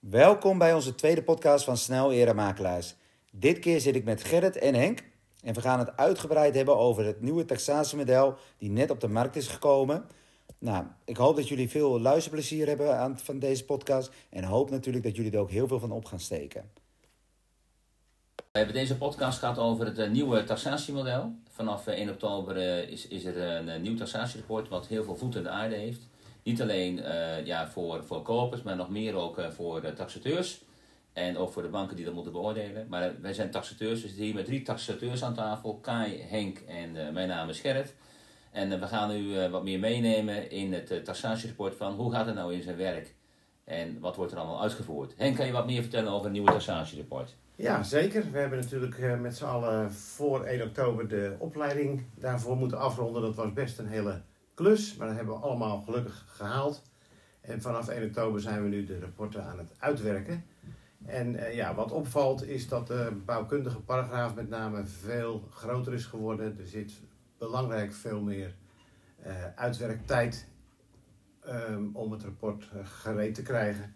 Welkom bij onze tweede podcast van Snel Era Makelaars. Dit keer zit ik met Gerrit en Henk en we gaan het uitgebreid hebben over het nieuwe taxatiemodel die net op de markt is gekomen. Nou, ik hoop dat jullie veel luisterplezier hebben aan, van deze podcast en hoop natuurlijk dat jullie er ook heel veel van op gaan steken. We hebben deze podcast gaat over het eh, nieuwe taxatiemodel. Vanaf eh, 1 oktober eh, is, is er een nieuw taxatierapport wat heel veel voet in de aarde heeft. Niet alleen eh, ja, voor, voor kopers, maar nog meer ook eh, voor de taxateurs. En ook voor de banken die dat moeten beoordelen. Maar eh, wij zijn taxateurs, we zitten hier met drie taxateurs aan tafel. Kai, Henk en eh, mijn naam is Gerrit. En eh, we gaan u eh, wat meer meenemen in het taxatierapport van hoe gaat het nou in zijn werk. En wat wordt er allemaal uitgevoerd. Henk, kan je wat meer vertellen over het nieuwe taxatierapport? Ja, zeker. We hebben natuurlijk eh, met z'n allen voor 1 oktober de opleiding daarvoor moeten afronden. Dat was best een hele maar dat hebben we allemaal gelukkig gehaald. En vanaf 1 oktober zijn we nu de rapporten aan het uitwerken. En eh, ja, wat opvalt is dat de bouwkundige paragraaf met name veel groter is geworden. Er zit belangrijk veel meer eh, uitwerktijd ehm, om het rapport eh, gereed te krijgen.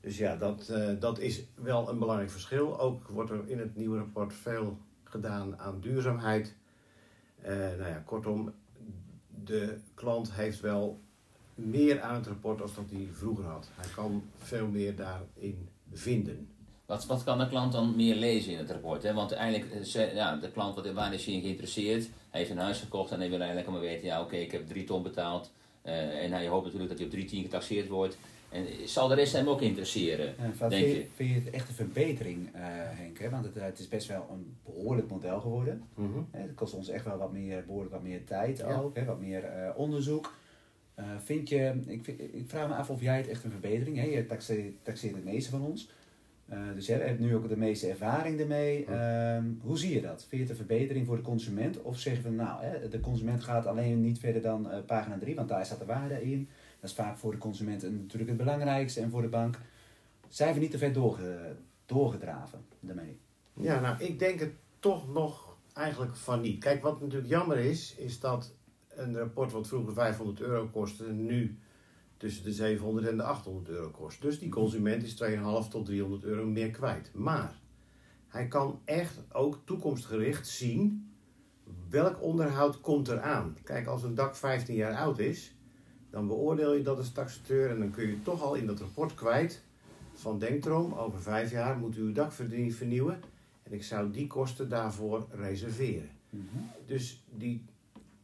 Dus ja, dat, dat is wel een belangrijk verschil. Ook wordt er in het nieuwe rapport veel gedaan aan duurzaamheid. Nou ja, kortom, de klant heeft wel meer aan het rapport als dat hij vroeger had. Hij kan veel meer daarin vinden. Wat, wat kan de klant dan meer lezen in het rapport? Hè? Want eigenlijk, eh, ja, de klant, wat, waar is hij geïnteresseerd? Hij heeft een huis gekocht en hij wil eigenlijk allemaal weten, ja oké, ik heb drie ton betaald. Eh, en hij hoopt natuurlijk dat hij op drie tien getaxeerd wordt. En zal de rest hem ook interesseren? Denk vind, je? vind je het echt een verbetering, eh, Henk? Hè? Want het, eh, het is best wel een behoorlijk model geworden. Hè, Het kost ons echt wel wat meer, behoorlijk wat meer tijd Ja. ook, hè, wat meer eh, onderzoek. Eh, vind je, ik, vind- ik vraag me af of jij het echt een verbetering, hè? je taxeert, taxeert het meeste van ons. Eh, dus jij hebt nu ook de meeste ervaring ermee. Ja. Ehm, hoe zie je dat? Vind je het een verbetering voor de consument? Of zeggen we nou, hè, de consument gaat alleen niet verder dan pagina 3, want daar staat de waarde in. Dat is vaak voor de consument natuurlijk het belangrijkste en voor de bank. Zijn we niet te ver doorge, doorgedraven daarmee? Ja, nou, ik denk het toch nog eigenlijk van niet. Kijk, wat natuurlijk jammer is, is dat een rapport wat vroeger 500 euro kostte, nu tussen de 700 en de 800 euro kost. Dus die consument is 2,5 tot 300 euro meer kwijt. Maar hij kan echt ook toekomstgericht zien welk onderhoud komt eraan. Kijk, als een dak 15 jaar oud is, dan beoordeel je dat als taxateur en dan kun je toch al in dat rapport kwijt van denk erom, over vijf jaar moet u uw dak vernie- vernieuwen en ik zou die kosten daarvoor reserveren. Dus die,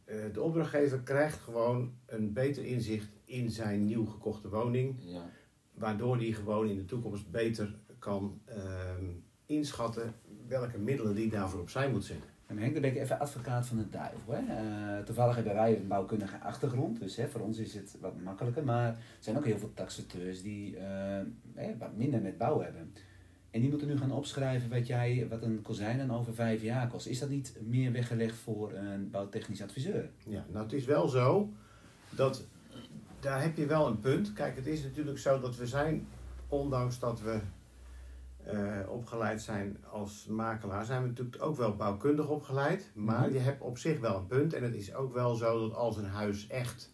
eh, de opdrachtgever krijgt gewoon een beter inzicht in zijn nieuw gekochte woning, Ja. waardoor hij gewoon in de toekomst beter kan ehm, inschatten welke middelen die daarvoor opzij moet zetten. En Henk, dan ben ik even advocaat van de duivel. Hè? Eh, toevallig hebben wij een bouwkundige achtergrond, dus hè, voor ons is het wat makkelijker. Maar er zijn ook heel veel taxateurs die eh, wat minder met bouw hebben. En die moeten nu gaan opschrijven wat, jij, wat een kozijn dan over vijf jaar kost. Is dat niet meer weggelegd voor een bouwtechnisch adviseur? Ja, nou het is wel zo dat daar heb je wel een punt. Kijk, het is natuurlijk zo dat we zijn, ondanks dat we eh, opgeleid zijn als makelaar, zijn we natuurlijk ook wel bouwkundig opgeleid. Maar Mhm. je hebt op zich wel een punt. En het is ook wel zo dat als een huis echt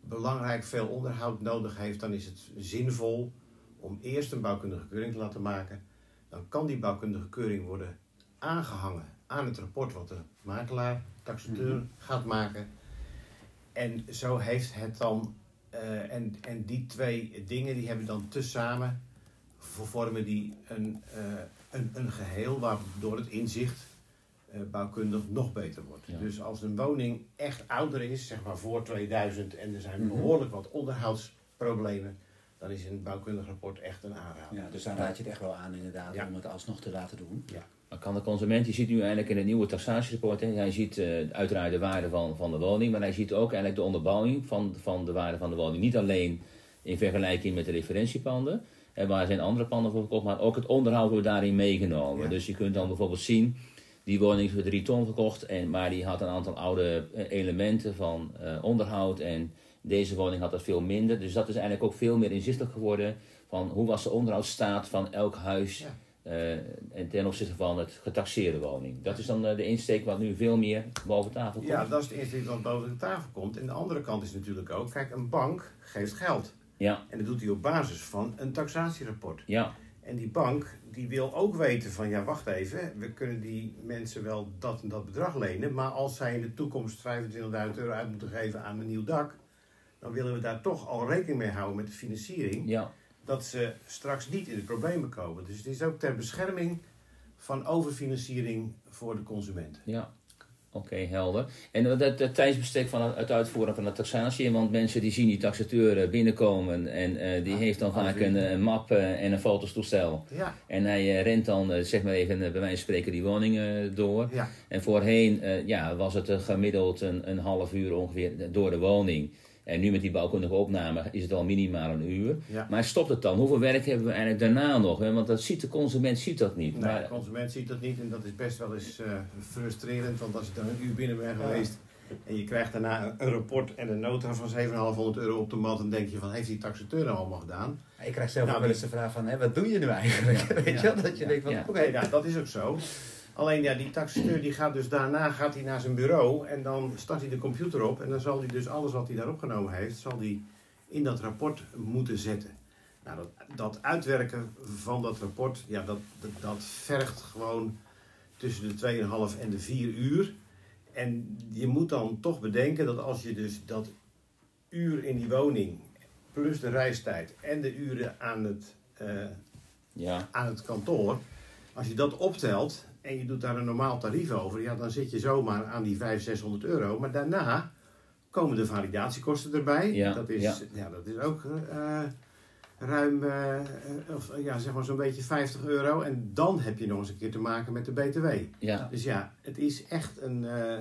belangrijk veel onderhoud nodig heeft, dan is het zinvol om eerst een bouwkundige keuring te laten maken. Dan kan die bouwkundige keuring worden aangehangen aan het rapport wat de makelaar, taxateur Mhm. gaat maken. En zo heeft het dan, eh, en, en die twee dingen die hebben dan tezamen, vormen die een, eh, een, een geheel waardoor het inzicht eh, bouwkundig nog beter wordt. Ja. Dus als een woning echt ouder is, zeg maar voor 2000, en er zijn Mhm. behoorlijk wat onderhoudsproblemen, dan is een bouwkundig rapport echt een aanrader. Ja, dus dan raad je het echt wel aan inderdaad Ja. om het alsnog te laten doen. Maar kan de consument, je ziet nu eigenlijk in het nieuwe taxatierapport, hij ziet eh, uiteraard de waarde van, van de woning, maar hij ziet ook eigenlijk de onderbouwing van, van de waarde van de woning. Niet alleen in vergelijking met de referentiepanden, waar zijn andere panden voor verkocht, maar ook het onderhoud wordt daarin meegenomen. Ja. Dus je kunt dan bijvoorbeeld zien, die woning is voor drie ton verkocht, en, maar die had een aantal oude eh, elementen van eh, onderhoud en deze woning had dat veel minder. Dus dat is eigenlijk ook veel meer inzichtelijk geworden van hoe was de onderhoudsstaat van elk huis. Ja. Eh, en ten opzichte van het getaxeerde woning. Dat is dan de insteek wat nu veel meer boven tafel komt. Ja, dat is het eerste wat boven de tafel komt. En de andere kant is natuurlijk ook, kijk, een bank geeft geld. Ja, En dat doet hij op basis van een taxatierapport. ja, En die bank die wil ook weten van ja, wacht even, we kunnen die mensen wel dat en dat bedrag lenen, maar als zij in de toekomst 25.000 euro uit moeten geven aan een nieuw dak, dan willen we daar toch al rekening mee houden met de financiering, ja. dat ze straks niet in de problemen komen. Dus het is ook ter bescherming van overfinanciering voor de consument. Ja, oké, helder. En het tijdsbestek van het, uitvoeren van de taxatie, want mensen die zien die taxateur eh, binnenkomen en eh, die Ah, heeft dan vaak uur. een, een map eh, en een fotostoestel. Ja, En hij eh, rent dan, eh, zeg maar even, eh, bij wijze van spreken, die woning eh, door. ja, En voorheen eh, ja, was het eh, gemiddeld een, een half uur ongeveer door de woning. En nu met die bouwkundige opname is het al minimaal een uur. ja. Maar stopt het dan? Hoeveel werk hebben we eigenlijk daarna nog? Hè? Want dat ziet de consument ziet dat niet. Nee, maar, de consument ziet dat niet en dat is best wel eens eh, frustrerend. Want als je dan een uur binnen bent geweest en je krijgt daarna een, rapport en een nota van 7,500 euro op de mat, dan denk je van heeft die taxateur nou allemaal gedaan? Ik krijg zelf Nou, ook wel eens de vraag van, hè, wat doe je nu eigenlijk? Weet je wel? Dat je Ja. denkt van, Ja. oké, dat is ook zo. Alleen ja, die taxateur die gaat dus daarna gaat hij naar zijn bureau en dan start hij de computer op en dan zal hij dus alles wat hij daar opgenomen heeft, zal hij in dat rapport moeten zetten. Nou, dat, dat uitwerken van dat rapport, ja, dat, dat, dat vergt gewoon tussen de 2,5 en de 4 uur. En je moet dan toch bedenken dat als je dus dat uur in die woning, plus de reistijd en de uren aan het, eh, ja, aan het kantoor, als je dat optelt en je doet daar een normaal tarief over, ja, dan zit je zomaar aan die 500, 600 euro. Maar daarna komen de validatiekosten erbij. Ja, dat, is, ja. ja. dat is ook eh, ruim, eh, of, ja, zeg maar zo'n beetje 50 euro. En dan heb je nog eens een keer te maken met de BTW. ja, Dus ja, het is echt een, eh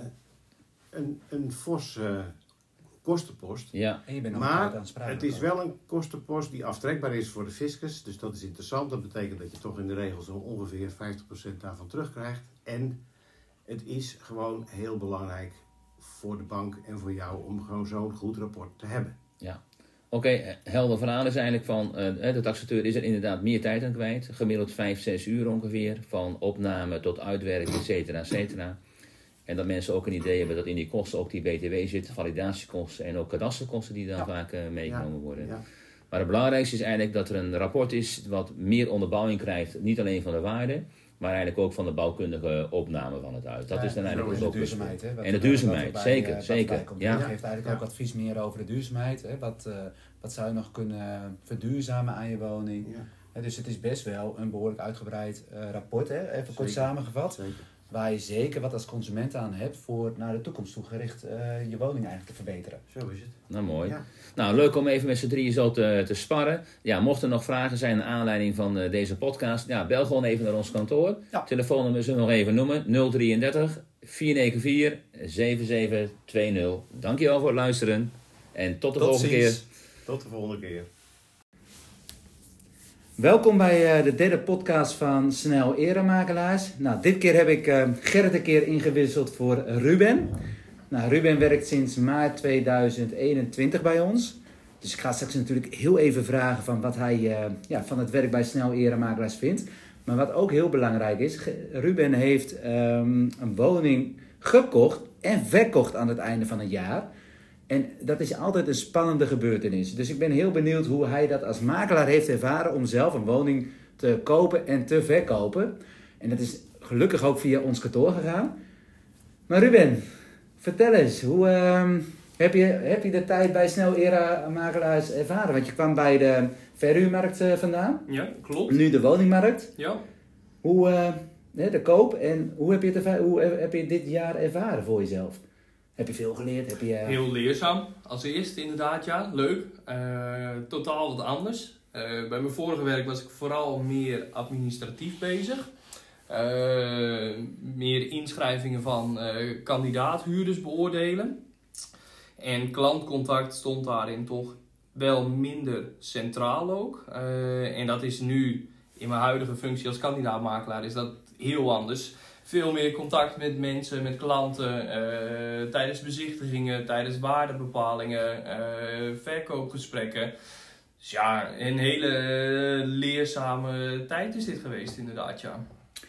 een, een forse kostenpost. ja, en je bent Maar. Het is wel een kostenpost die aftrekbaar is voor de fiscus. Dus dat is interessant. Dat betekent dat je toch in de regel zo ongeveer 50% daarvan terugkrijgt. En het is gewoon heel belangrijk voor de bank en voor jou om gewoon zo'n goed rapport te hebben. Oké, eh, helder verhaal is eigenlijk van, eh, de taxateur is er inderdaad meer tijd aan kwijt. Gemiddeld 5, 6 uur ongeveer. Van opname tot uitwerken, et cetera, et cetera. En dat mensen ook een idee hebben dat in die kosten ook die BTW zit, validatiekosten en ook kadasterkosten die dan Ja. vaak eh, meegenomen worden. Ja, Maar het belangrijkste is eigenlijk dat er een rapport is wat meer onderbouwing krijgt, niet alleen van de waarde, maar eigenlijk ook van de bouwkundige opname van het uit. Dat Ja, is dan eigenlijk is ook de duurzaamheid. Hè, En de duurzaamheid, zeker, eh, zeker, komt. ja. Je geeft eigenlijk ook advies meer over de duurzaamheid. Hè? Wat, eh, wat zou je nog kunnen verduurzamen aan je woning? ja, dus het is best wel een behoorlijk uitgebreid rapport, hè? even kort Zeker. samengevat. zeker. Waar je zeker wat als consument aan hebt voor naar de toekomst toe gericht eh, je woning eigenlijk te verbeteren. Zo is het. Nou, mooi. Ja. Nou, leuk om even met z'n drieën zo te, te sparren. Ja, mochten er nog vragen zijn naar aanleiding van eh, deze podcast, ja, bel gewoon even naar ons kantoor. Ja. Telefoonnummer zullen we nog even noemen: 033 494 7720. Dankjewel voor het luisteren en tot de volgende keer. Tot de volgende keer. Welkom bij eh, de derde podcast van Snel Eremakelaars. Nou, dit keer heb ik eh, Gerrit een keer ingewisseld voor Ruben. Nou, Ruben werkt sinds maart 2021 bij ons. Dus ik ga straks natuurlijk heel even vragen van wat hij eh, ja, van het werk bij Snel Eremakelaars vindt. Maar wat ook heel belangrijk is, Ruben heeft ehm, een woning gekocht en verkocht aan het einde van het jaar. En dat is altijd een spannende gebeurtenis. Dus ik ben heel benieuwd hoe hij dat als makelaar heeft ervaren om zelf een woning te kopen en te verkopen. En dat is gelukkig ook via ons kantoor gegaan. Maar Ruben, vertel eens, hoe ehm, heb, je, heb je de tijd bij Snel Era Makelaars ervaren? Want je kwam bij de verhuurmarkt eh, vandaan, Ja, klopt. nu de woningmarkt. Ja. Hoe, eh, de koop en hoe heb, je het hoe heb je dit jaar ervaren voor jezelf? Heb je veel geleerd? Heb je, Heel leerzaam. Als eerste inderdaad, ja. Leuk. Eh, totaal wat anders. Eh, bij mijn vorige werk was ik vooral meer administratief bezig. Eh, meer inschrijvingen van kandidaathuurders beoordelen. En klantcontact stond daarin toch wel minder centraal ook. En dat is nu, in mijn huidige functie als kandidaatmakelaar, is dat heel anders. Veel meer contact met mensen, met klanten, eh, tijdens bezichtigingen, tijdens waardebepalingen, eh, verkoopgesprekken. Dus ja, een hele leerzame tijd is dit geweest inderdaad, ja.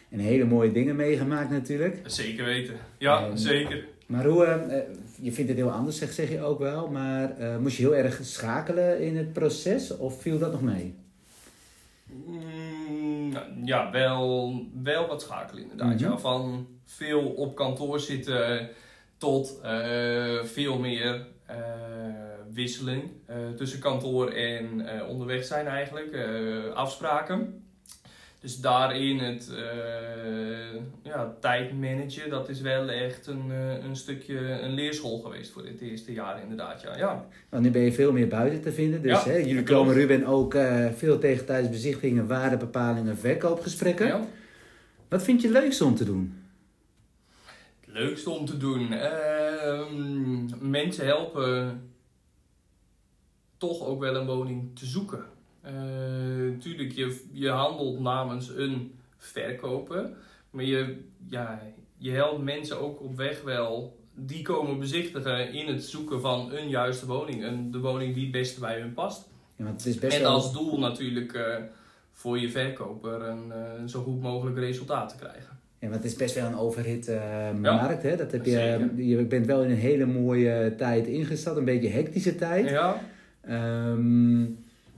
En hele mooie dingen meegemaakt natuurlijk. Zeker weten. Ja, En- zeker. Maar hoe, eh, je vindt het heel anders, zeg, zeg je ook wel. Maar moest je heel erg schakelen in het proces of viel dat nog mee? Mm, ja, wel, wel wat schakelen inderdaad. Mhm. ja. Van veel op kantoor zitten tot eh, veel meer eh, wisseling eh, tussen kantoor en onderweg zijn eigenlijk. afspraken. Dus daarin het eh, ja, tijd managen, dat is wel echt een, eh, een stukje een leerschool geweest voor dit eerste jaar inderdaad. Ja, ja. Want nu ben je veel meer buiten te vinden. Dus Ja, hè, jullie komen Ruben ook eh, veel tegen tijdens bezichtigingen, waardebepalingen, verkoopgesprekken. ja. Wat vind je het leukste om te doen? Het leukste om te doen. Ehm, mensen helpen toch ook wel een woning te zoeken. Eh, tuurlijk, je, je handelt namens een verkoper. Maar je, ja, je helpt mensen ook op weg wel. Die komen bezichtigen in het zoeken van een juiste woning. Een, de woning die het beste bij hun past. Ja, want het is best en wel... als doel natuurlijk eh, voor je verkoper een eh, zo goed mogelijk resultaat te krijgen. Ja, want het is best wel een overhit eh, markt. Hè? Dat heb je, je bent wel in een hele mooie tijd ingestapt, een beetje hectische tijd. Ja. Ehm,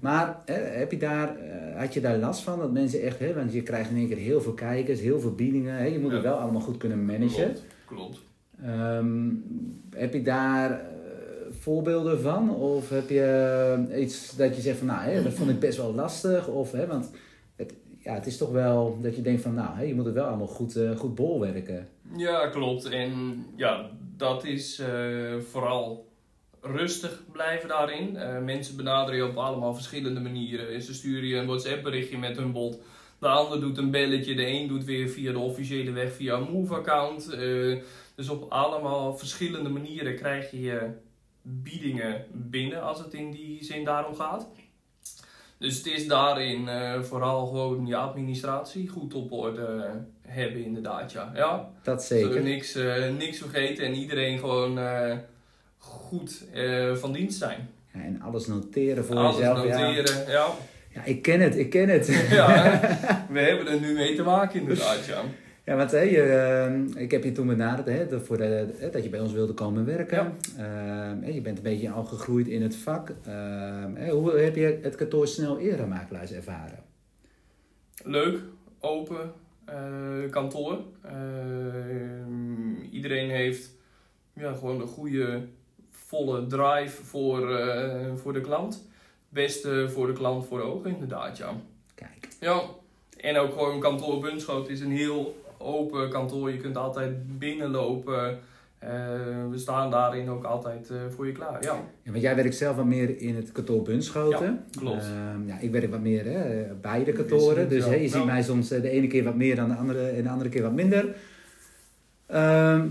maar hè, heb je daar, eh, had je daar last van? Dat mensen echt, hè, want je krijgt in één keer heel veel kijkers, heel veel biedingen. Hè? Je moet Ja. het wel allemaal goed kunnen managen. Klopt. Klopt. Ehm, heb je daar eh, voorbeelden van? Of heb je eh, iets dat je zegt van, nou, hè, dat vond ik best wel lastig? Of, hè, want het, ja, het is toch wel dat je denkt van, nou, hè, je moet het wel allemaal goed, eh, goed bolwerken. Ja, klopt. En ja, dat is vooral rustig blijven daarin. Eh, mensen benaderen je op allemaal verschillende manieren. Ze sturen je een WhatsApp berichtje met hun bot. De ander doet een belletje. De een doet weer via de officiële weg via een Move-account. Eh, dus op allemaal verschillende manieren krijg je je biedingen binnen als het in die zin daarom gaat. Dus het is daarin eh, vooral gewoon je administratie goed op orde hebben inderdaad, ja. ja. Dat zeker. niks, eh, niks vergeten en iedereen gewoon goed eh, van dienst zijn. Ja, en alles noteren voor Alles jezelf. Ja. noteren, ja. ja, ik ken het, ik ken het. Ja, we hebben er nu mee te maken inderdaad, ja. Ja, want hè, je, eh, ik heb je toen benaderd hè, dat, voor de, hè, dat je bij ons wilde komen werken. Eh, hè, je bent een beetje al gegroeid in het vak. Eh, hoe heb je het kantoor snel eremakelaars ervaren? Leuk, open eh, kantoor. Eh, iedereen heeft ja, gewoon een goede, volle drive voor, eh, voor de klant. Beste voor de klant voor de ogen inderdaad, ja. Kijk, Ja, en ook gewoon kantoor Bunschoot is een heel open kantoor. Je kunt altijd binnenlopen. Eh, we staan daarin ook altijd eh, voor je klaar. Ja, ja, want jij werkt zelf wat meer in het kantoor Bunschoten. Ja, klopt. Ehm, ja, ik werk wat meer hè, bij de kantoren. Dus ja. je ziet mij soms de ene keer wat meer dan de andere en de andere keer wat minder. Ehm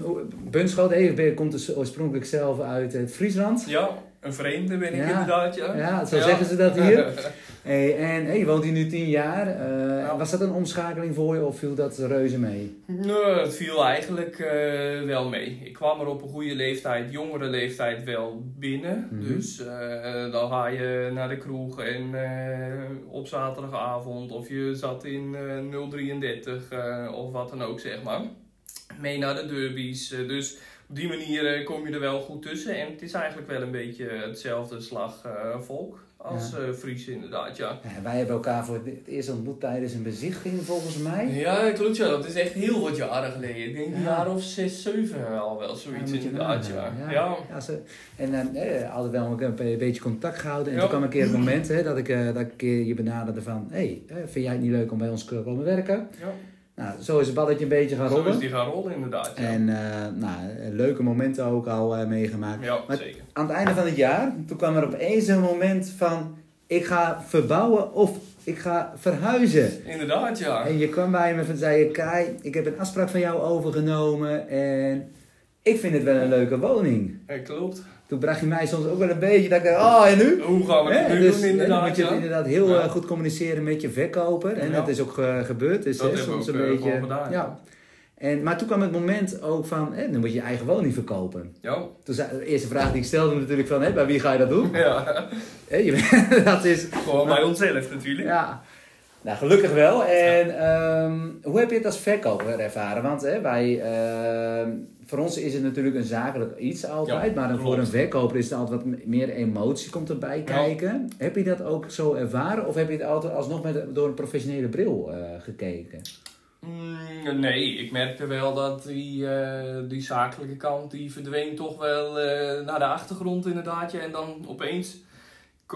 hè, je bent- komt dus oorspronkelijk zelf uit het Friesland. ja een vreemde ben ik Ja. inderdaad. Ja, Ja, zo zeggen ze dat hier. Hey, en hey, je woont hier nu tien jaar. Eh, Ja. Was dat een omschakeling voor je of viel dat reuze mee? Nee, het viel eigenlijk eh, wel mee. Ik kwam er op een goede leeftijd, jongere leeftijd wel binnen. Mhm. Dus eh, dan ga je naar de kroeg en eh, op zaterdagavond of je zat in eh 033 eh, of wat dan ook zeg maar. Mee naar de derbies. eh, dus op die manier eh, kom je er wel goed tussen. En het is eigenlijk wel een beetje hetzelfde slag eh, volk als Ja. Fries inderdaad, ja. Ja, wij hebben elkaar voor het eerst ontmoet tijdens een bezichting volgens mij. Ja, klopt ja. Dat is echt heel wat jaren geleden. Ik denk een Ja. jaar of zes, zeven al wel zoiets inderdaad, ja. Ja. ze, en eh, eh, hadden wel een, beetje contact gehouden. En toen kwam een keer het moment hè, dat, ik, eh, dat ik je benaderde van... Hé, hey, vind jij het niet leuk om bij ons te komen werken? Ja. Nou, zo is het balletje een beetje gaan Zo is rollen. die gaan rollen inderdaad, ja. En eh, nou, leuke momenten ook al eh, meegemaakt. ja, Maar- zeker. Aan het einde van het jaar, toen kwam er opeens een moment van... Ik ga verbouwen of ik ga verhuizen. Inderdaad, ja. En je kwam bij me en zei je, Kai, ik heb een afspraak van jou overgenomen en ik vind het wel een leuke woning. Ja, klopt. Toen bracht je mij soms ook wel een beetje dat ik dacht, oh en nu? Hoe gaan we het nu dus doen hè, dan inderdaad, moet je ja. inderdaad heel Ja. eh, goed communiceren met je verkoper. En Ja. dat is ook eh, gebeurd. Dus Dat soms ook, een eh, beetje. gedaan, ja. En, maar toen kwam het moment ook van, hè, dan moet je je eigen woning verkopen. Ja. Toen zei, de eerste vraag die ik stelde natuurlijk van, hè, bij wie ga je dat doen? ja. Je, dat is, Gewoon bij onszelf natuurlijk. ja. Nou, gelukkig wel. En ehm, hoe heb je het als verkoper ervaren? Want hè, wij, ehm, voor ons is het natuurlijk een zakelijk iets altijd, Ja, maar voor een verkoper is er altijd wat meer emotie komt erbij kijken. Heb je dat ook zo ervaren of heb je het altijd alsnog met, door een professionele bril eh, gekeken? Mm, nee, ik merkte wel dat die, eh, die zakelijke kant die verdween toch wel eh, naar de achtergrond inderdaad. En dan opeens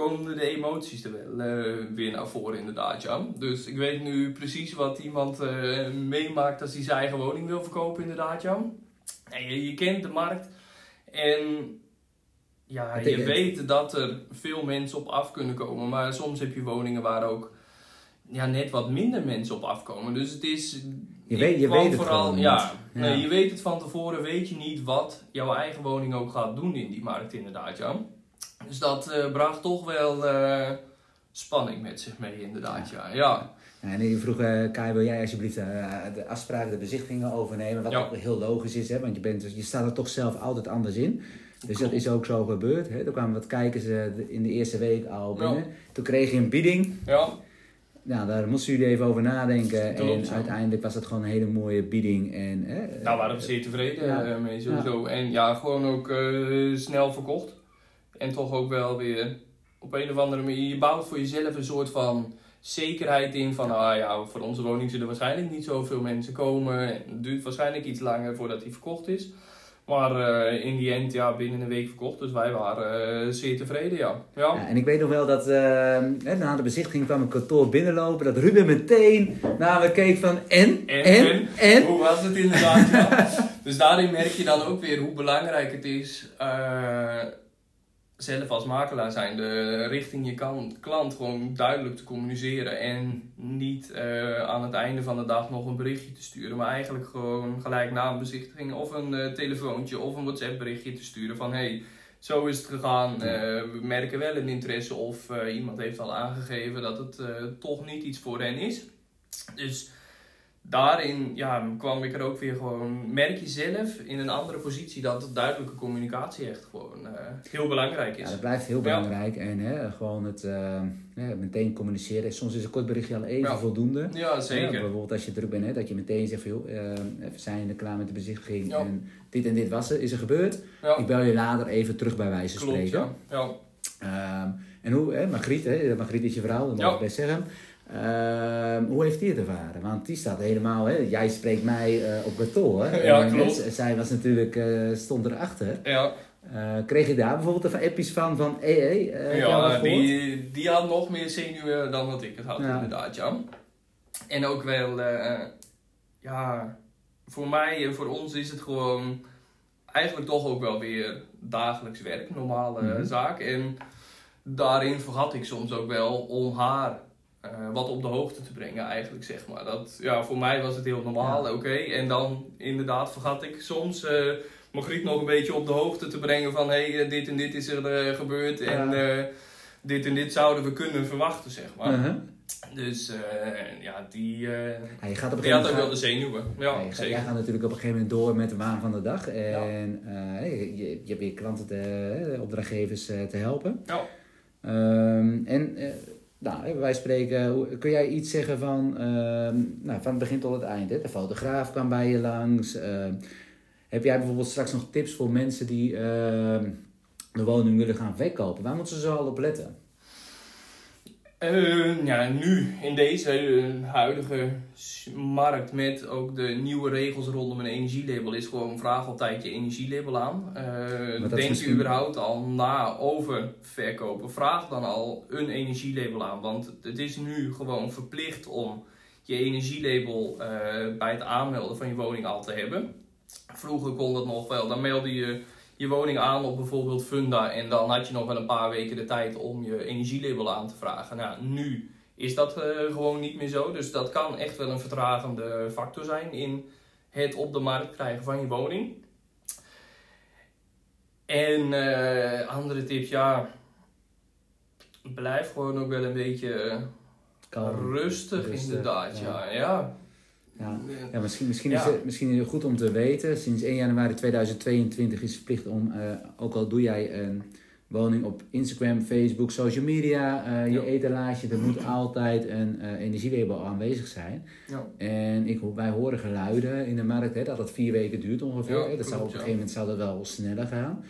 komen de emoties er wel eh, weer naar voren inderdaad. Ja. Dus ik weet nu precies wat iemand eh, meemaakt als hij zijn eigen woning wil verkopen inderdaad. Ja. En je, je kent de markt en ja, je weet dat er veel mensen op af kunnen komen. Maar soms heb je woningen waar ook ja, net wat minder mensen op afkomen. Dus het is. Je weet- je weet het. Ja, Ja. Nee, je weet het van tevoren, weet je niet wat jouw eigen woning ook gaat doen in die markt, inderdaad, ja. Dus dat eh, bracht toch wel eh, spanning met zich mee, inderdaad, ja. ja. En je vroeg, eh, Kai, wil jij alsjeblieft de afspraken, de bezichtigingen overnemen? Wat Ja. ook heel logisch is, hè? want je, bent, je staat er toch zelf altijd anders in. Dus dat is ook zo gebeurd. Hè? Er kwamen wat kijkers in de eerste week al Ja. binnen. Toen kreeg je een bieding. Ja, Nou, daar moesten jullie even over nadenken. Klopt, en uiteindelijk was het gewoon een hele mooie bieding. En, hè, daar Nou, waren we zeer tevreden mee, sowieso. En ja, gewoon ook snel verkocht. En toch ook wel weer op een of andere manier, je bouwt voor jezelf een soort van zekerheid in van, ah ja, voor onze woning zullen waarschijnlijk niet zoveel mensen komen. En Het duurt waarschijnlijk iets langer voordat die verkocht is. Maar eh, in die end, ja, binnen een week verkocht. Dus wij waren eh, zeer tevreden, ja. ja. Ja, en ik weet nog wel dat eh, na de bezichtiging kwam een kantoor binnenlopen. Dat Ruben meteen naar me keek van en, En, en, en? en. Hoe was het inderdaad, ja. Dus daarin merk je dan ook weer hoe belangrijk het is, zelf als makelaar zijn, de richting je kan, klant gewoon duidelijk te communiceren. En niet eh, aan het einde van de dag nog een berichtje te sturen, maar eigenlijk gewoon gelijk na een bezichtiging of een eh, telefoontje of een WhatsApp berichtje te sturen van hey, zo is het gegaan. Eh, we merken wel een interesse of iemand heeft al aangegeven dat het toch niet iets voor hen is. Dus daarin ja, kwam ik er ook weer gewoon, merk je zelf in een andere positie dat duidelijke communicatie echt gewoon eh, heel belangrijk Ja, is. dat blijft heel Ja. belangrijk. En hè, gewoon het eh, meteen communiceren. Soms is een kort berichtje al even Ja. voldoende. Ja, Ja, zeker. bijvoorbeeld als je druk bent, hè, dat je meteen zegt van joh, eh, we zijn er klaar met de bezichtiging. Ja. En dit en dit was er, is er gebeurd. Ja, Ik bel je later even terug bij wijze van klopt. spreken. Ja. Ja. Ehm, en hoe, hè, Margriet, hè, Margriet is je vrouw, dat mag Ja. ik best zeggen. Ehm, hoe heeft die het ervaren? Want die staat helemaal, hè, jij spreekt mij eh, op kantoor. Ja, klopt. hè, zij was natuurlijk, eh, stond erachter. Ja, Eh, kreeg je daar bijvoorbeeld even appjes van, van eh, jij wat ja die, die had nog meer zenuwen dan wat ik het had, Ja. inderdaad. Ja. En ook wel, eh, ja, voor mij en voor ons is het gewoon eigenlijk toch ook wel weer dagelijks werk, normale Mhm. zaak. En daarin vergat ik soms ook wel om haar eh, wat op de hoogte te brengen, eigenlijk zeg maar. Dat, ja, voor mij was het heel normaal, Ja. oké. En dan inderdaad vergat ik soms eh Margriet nog een beetje op de hoogte te brengen van hé, hey, dit en dit is er eh, gebeurd en eh, dit en dit zouden we kunnen verwachten, zeg maar. Uh-huh. Dus eh, ja, die, eh, Ja, je gaat op een die had ook wel de zenuwen. Ja, Ja, je gaat- jij gaat natuurlijk op een gegeven moment door met de waan van de dag. En eh, je, je, je hebt weer klanten, te, eh, opdrachtgevers eh, te helpen. Ja. Ehm, en eh, nou, wij spreken, kun jij iets zeggen van, ehm, nou, van het begin tot het eind? De fotograaf kwam bij je langs. ehm, heb jij bijvoorbeeld straks nog tips voor mensen die ehm, de woning willen gaan verkopen? Waar moeten ze zo al op letten? Eh, ja, nu in deze eh, huidige markt met ook de nieuwe regels rondom een energielabel is gewoon vraag altijd je energielabel aan. Eh, is denk misschien- je überhaupt al na over verkopen? Vraag dan al een energielabel aan, want het is nu gewoon verplicht om je energielabel eh, bij het aanmelden van je woning al te hebben. Vroeger kon dat nog wel, dan meldde je je woning aan op bijvoorbeeld Funda en dan had je nog wel een paar weken de tijd om je energielabel aan te vragen. Nou, nu is dat eh, gewoon niet meer zo, dus dat kan echt wel een vertragende factor zijn in het op de markt krijgen van je woning. En eh, andere tips, ja, blijf gewoon ook wel een beetje eh, rustig, rustig, inderdaad, ja. ja. ja. Ja. Ja, misschien, misschien, Ja. Is het, misschien is het goed om te weten. Sinds 1 januari 2022 is het verplicht om, eh, ook al doe jij een woning op Instagram, Facebook, social media, eh, je Ja. etalage. Er moet altijd een eh, energielabel aanwezig zijn. Ja. En ik, wij horen geluiden in de markt hè, dat het vier weken duurt ongeveer. Hè. dat zou, op een gegeven moment zou dat wel sneller gaan.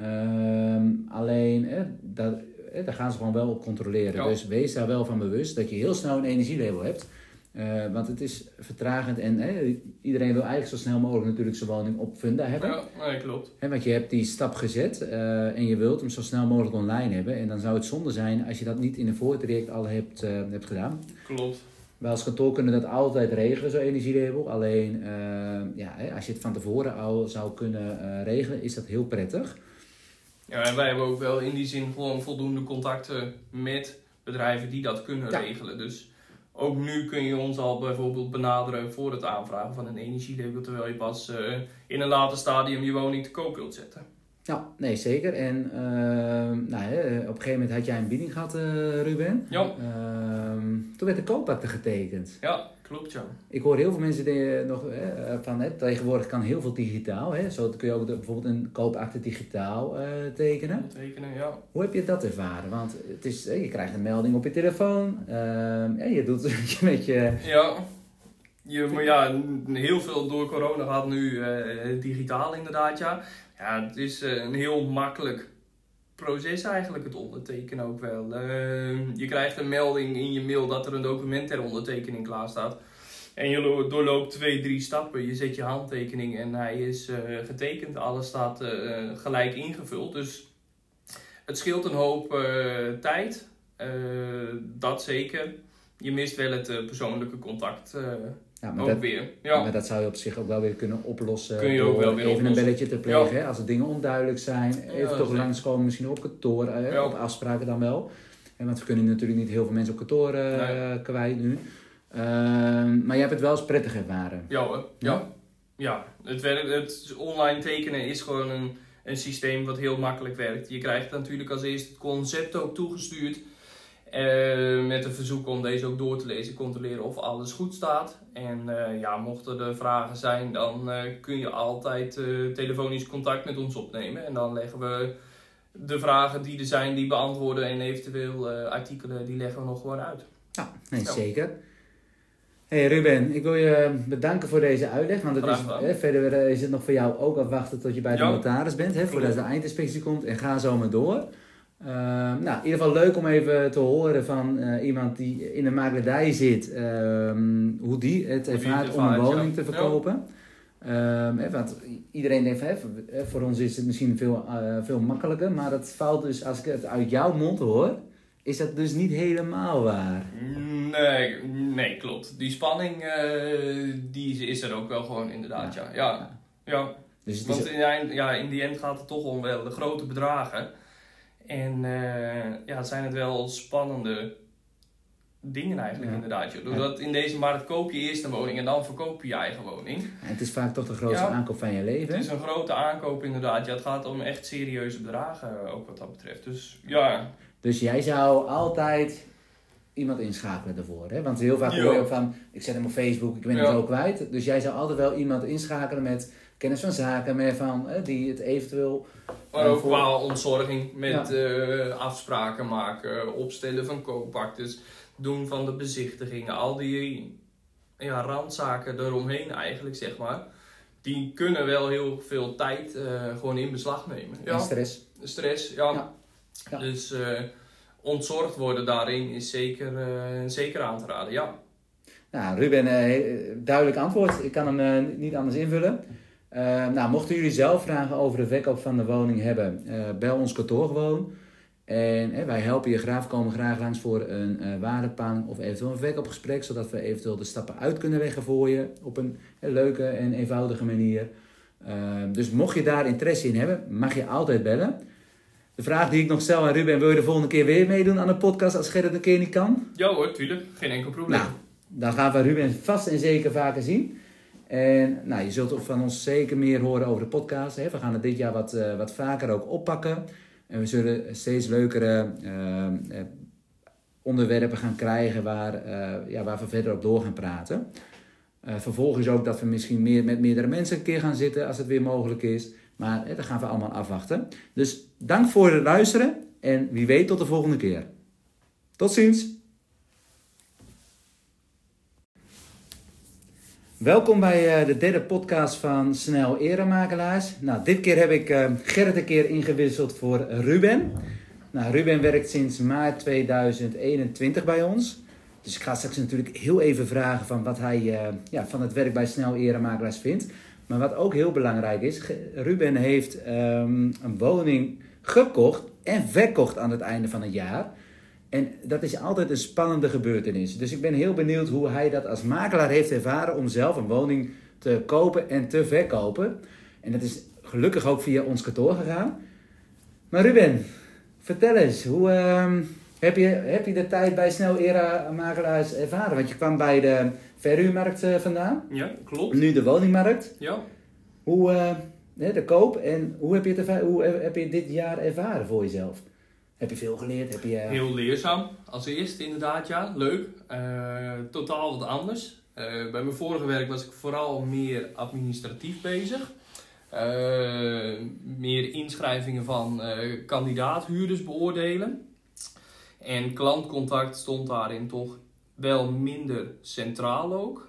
Ehm, alleen, hè, dat, hè, daar gaan ze gewoon wel op controleren. Dus wees daar wel van bewust dat je heel snel een energielabel hebt. Eh, want het is vertragend en hè, iedereen wil eigenlijk zo snel mogelijk natuurlijk zijn woning op funda hebben. Ja, klopt. Hè, want je hebt die stap gezet eh, en je wilt hem zo snel mogelijk online hebben. En dan zou het zonde zijn als je dat niet in een voortraject al hebt, eh, hebt gedaan. Klopt. Wij als kantoor kunnen dat altijd regelen, zo'n energielabel. Alleen ja, hè, als je het van tevoren al zou kunnen regelen, is dat heel prettig. Ja, en wij hebben ook wel in die zin gewoon voldoende contacten met bedrijven die dat kunnen Ja. regelen. Dus ook nu kun je ons al bijvoorbeeld benaderen voor het aanvragen van een energielabel, terwijl je pas eh, in een later stadium je woning te koop wilt zetten. Ja, nee, zeker. En eh, nou, hè, op een gegeven moment had jij een bieding gehad, eh, Ruben. Ja, Ehm, toen werd de koopakte getekend. ja klopt ja. Ik hoor heel veel mensen die, eh, nog hè, van hè, tegenwoordig kan heel veel digitaal. Hè. Zo kun je ook bijvoorbeeld een koopakte digitaal eh, tekenen. Tekenen, ja. Hoe heb je dat ervaren? Want het is, je krijgt een melding op je telefoon. ehm, en je doet het met je... Ja, je, maar ja, heel veel door corona gaat nu eh, digitaal inderdaad, ja. Ja, het is eh, een heel makkelijk proces eigenlijk, het ondertekenen ook wel. Eh, je krijgt een melding in je mail dat er een document ter ondertekening klaar staat. En je lo- doorloopt twee, drie stappen. Je zet je handtekening en hij is eh, getekend. Alles staat eh, gelijk ingevuld. Dus het scheelt een hoop tijd. Dat zeker. Je mist wel het persoonlijke contact Ja, maar, ook dat, weer. Ja. maar dat zou je op zich ook wel weer kunnen oplossen. Kun je ook wel weer even een belletje te plegen. Ja. Hè, als er dingen onduidelijk zijn. Even toch langskomen, misschien op kantoor. eh. Op afspraken dan wel. En want we kunnen natuurlijk niet heel veel mensen op kantoor Nee. kwijt nu. Ehm, maar je hebt het wel eens prettig ervaren. Ja hoor. Ja. Ja. Het, werkt, het online tekenen is gewoon een, een systeem wat heel makkelijk werkt. Je krijgt natuurlijk als eerste het concept ook toegestuurd. Eh, met een verzoek om deze ook door te lezen, controleren of alles goed staat. En eh, ja, mochten er vragen zijn, dan eh, kun je altijd telefonisch contact met ons opnemen. En dan leggen we de vragen die er zijn, die beantwoorden. En eventueel artikelen, die leggen we nog gewoon uit. Ja, nee, Ja. zeker. Hey Ruben, ik wil je bedanken voor deze uitleg. Want het is, hè, verder is het nog voor jou ook afwachten tot je bij de Ja. notaris bent. Hè, voordat de eindinspectie komt. En ga zo maar door. Ehm, nou, in ieder geval leuk om even te horen van eh, iemand die in de makelaardij zit. ehm, hoe die het het ervaart om een woning ja. te verkopen. Ehm, hè, want iedereen denkt, van, hè, voor- ons is het misschien veel, eh, veel makkelijker. Maar dat valt dus, als ik het uit jouw mond hoor, is dat dus niet helemaal waar. Nee, nee, klopt. Die spanning, eh, die is er ook wel gewoon inderdaad, ja. Ja, ja. Dus want in, de eind- ja, in die end gaat het toch om wel de grote bedragen. En eh, ja, zijn het wel spannende dingen eigenlijk Ja. inderdaad. joh. Doordat in deze markt koop je eerst een woning en dan verkoop je je eigen woning. En het is vaak toch de grootste Ja. aankoop van je leven. Het is een grote aankoop inderdaad. Ja, het gaat om echt serieuze bedragen eh, ook wat dat betreft. Dus ja, Dus jij zou altijd iemand inschakelen daarvoor. Hè? Want heel vaak hoor je ook van, ik zet hem op Facebook, ik ben het ook kwijt. Dus jij zou altijd wel iemand inschakelen met kennis van zaken, met van, hè, die het eventueel... Maar En ook voor- qua ontzorging met Ja. eh, afspraken maken, opstellen van koopaktes, doen van de bezichtigingen, al die ja, randzaken eromheen eigenlijk, zeg maar. Die kunnen wel heel veel tijd eh, gewoon in beslag nemen. En Ja, stress. stress, ja. Ja. Ja. Dus eh, ontzorgd worden daarin is zeker, eh, zeker aan te raden, ja. Nou, Ruben, eh, duidelijk antwoord. Ik kan hem eh, niet anders invullen. Eh, nou, mochten jullie zelf vragen over de verkoop van de woning hebben, bel ons kantoor gewoon. En wij helpen je graag, komen graag langs voor een waardepang of eventueel een verkoopgesprek, zodat we eventueel de stappen uit kunnen leggen voor je op een leuke en eenvoudige manier. Dus mocht je daar interesse in hebben, mag je altijd bellen. De vraag die ik nog stel aan Ruben, wil je de volgende keer weer meedoen aan de podcast als Gerrit een keer niet kan? Ja hoor, tuurlijk. Geen enkel probleem. Nou, dan gaan we Ruben vast en zeker vaker zien. En nou, je zult van ons zeker meer horen over de podcast. Hè. We gaan het dit jaar wat, eh, wat vaker ook oppakken. En we zullen steeds leukere eh, eh, onderwerpen gaan krijgen waar, ja, waar we verder op door gaan praten. Vervolgens ook dat we misschien meer met meerdere mensen een keer gaan zitten als het weer mogelijk is. Maar hè, dat gaan we allemaal afwachten. Dus dank voor het luisteren en wie weet tot de volgende keer. Tot ziens! Welkom bij uh, de derde podcast van Snel Eremakelaars. Nou, dit keer heb ik uh, Gerrit een keer ingewisseld voor Ruben. Nou, Ruben werkt sinds maart 2021 bij ons. Dus ik ga straks natuurlijk heel even vragen van wat hij uh, ja, van het werk bij Snel Eremakelaars vindt. Maar wat ook heel belangrijk is, Ruben heeft um, een woning gekocht en verkocht aan het einde van het jaar. En dat is altijd een spannende gebeurtenis. Dus ik ben heel benieuwd hoe hij dat als makelaar heeft ervaren om zelf een woning te kopen en te verkopen. En dat is gelukkig ook via ons kantoor gegaan. Maar Ruben, vertel eens, hoe uh, heb, je, heb je de tijd bij Snel Era Makelaars ervaren? Want je kwam bij de verhuurmarkt uh, vandaan. Ja, klopt. Nu de woningmarkt. Ja. Hoe, uh, de koop en hoe heb, je het, hoe heb je dit jaar ervaren voor jezelf? Heb je veel geleerd? Heb je. Heel leerzaam. Als eerste inderdaad, ja. Leuk. Uh, totaal wat anders. Uh, bij mijn vorige werk was ik vooral meer administratief bezig. meer inschrijvingen van kandidaathuurders beoordelen. En klantcontact stond daarin toch wel minder centraal ook.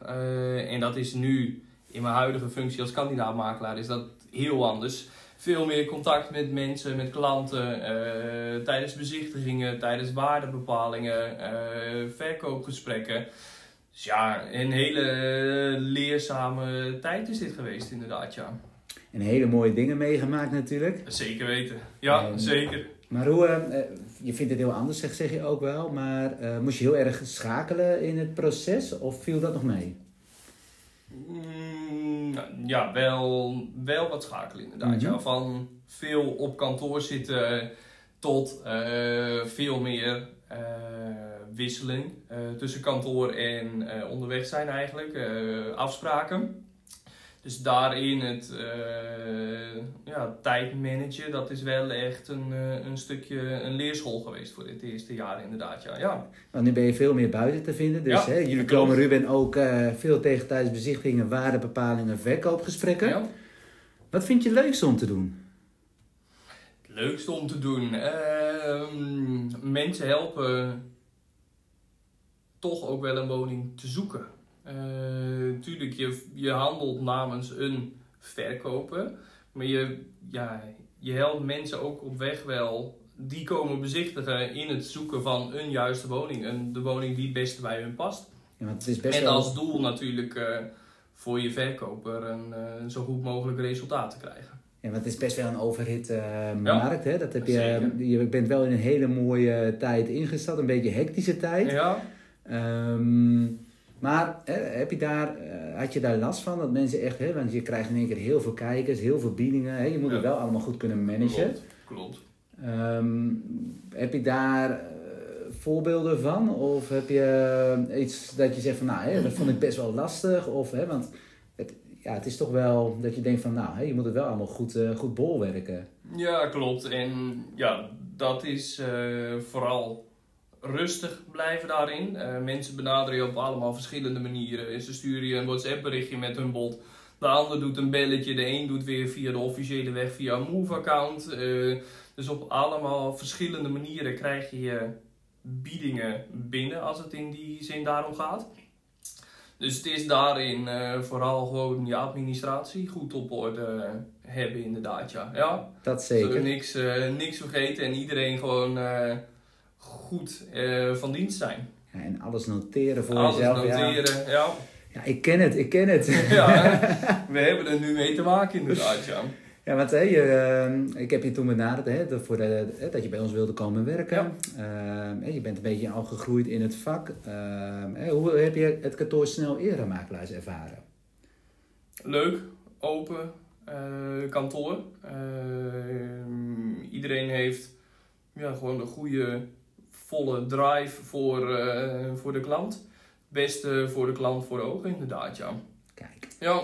en dat is nu in mijn huidige functie als kandidaatmakelaar is dat heel anders veel meer contact met mensen, met klanten, uh, tijdens bezichtigingen, tijdens waardebepalingen, uh, verkoopgesprekken. Dus ja, een hele leerzame tijd is dit geweest inderdaad, ja. En hele mooie dingen meegemaakt natuurlijk. Zeker weten, ja, en, zeker. Maar hoe, uh, je vindt het heel anders, zeg, zeg je ook wel, maar moest je heel erg schakelen in het proces of viel dat nog mee? Mm, ja, wel, wel wat schakelen inderdaad. ja. Van veel op kantoor zitten tot uh, veel meer uh, wisseling uh, tussen kantoor en onderweg zijn eigenlijk. afspraken. Dus daarin het uh, ja, tijd managen, dat is wel echt een, uh, een stukje een leerschool geweest voor dit eerste jaar inderdaad. Ja. ja. Want nu ben je veel meer buiten te vinden. Dus ja, hè, jullie komen Ruben ook uh, veel tegen tijdens bezichtigingen, waardebepalingen, verkoopgesprekken. Ja. Wat vind je leukste om te doen? Het leukste om te doen? Ehm, mensen helpen toch ook wel een woning te zoeken. Uh, tuurlijk, je, je handelt namens een verkoper. Maar je, ja, je helpt mensen ook op weg wel. Die komen bezichtigen in het zoeken van een juiste woning. Een, de woning die het beste bij hun past. Ja, het is best en wel... als doel natuurlijk uh, voor je verkoper een, uh, een zo goed mogelijk resultaat te krijgen. Ja, want het is best wel een overhit markt. Hè? Dat heb je, je bent wel in een hele mooie tijd ingesteld. Een beetje hectische tijd. Ja. Um, maar heb je daar, uh, had je daar last van? Dat mensen echt, hè, want je krijgt in één keer heel veel kijkers, heel veel biedingen. Hè, je moet ja. het wel allemaal goed kunnen managen. Klopt, klopt. Um, heb je daar uh, voorbeelden van? Of heb je iets dat je zegt van, nou, hè, dat vond ik best wel lastig? Of, hè, want het, ja, het is toch wel dat je denkt van, nou, hè, je moet het wel allemaal goed, uh, goed bolwerken. Ja, klopt. En ja, dat is vooral rustig blijven daarin. Uh, mensen benaderen je op allemaal verschillende manieren. Ze sturen je een WhatsApp berichtje met hun bod. De ander doet een belletje. De een doet weer via de officiële weg via een Move-account. Uh, dus op allemaal verschillende manieren krijg je je biedingen binnen als het in die zin daarom gaat. Dus het is daarin uh, vooral gewoon je administratie goed op orde hebben inderdaad. Ja, ja. Dat zeker. Niks, niks vergeten en iedereen gewoon goed uh, van dienst zijn. Ja, en alles noteren voor alles jezelf. noteren, ja. ja. Ja, ik ken het, ik ken het. ja, we hebben er nu mee te maken inderdaad, ja. Ja, want hè, je, uh, ik heb je toen benaderd hè, dat, voor de, dat je bij ons wilde komen werken. Ja. Uh, je bent een beetje al gegroeid in het vak. hoe heb je het kantoor snel eerder makelaars ervaren? Leuk, open kantoor. iedereen heeft ja, gewoon een goede volle drive voor, uh, voor de klant. Beste voor de klant voor de ogen, inderdaad, ja. Kijk. Ja,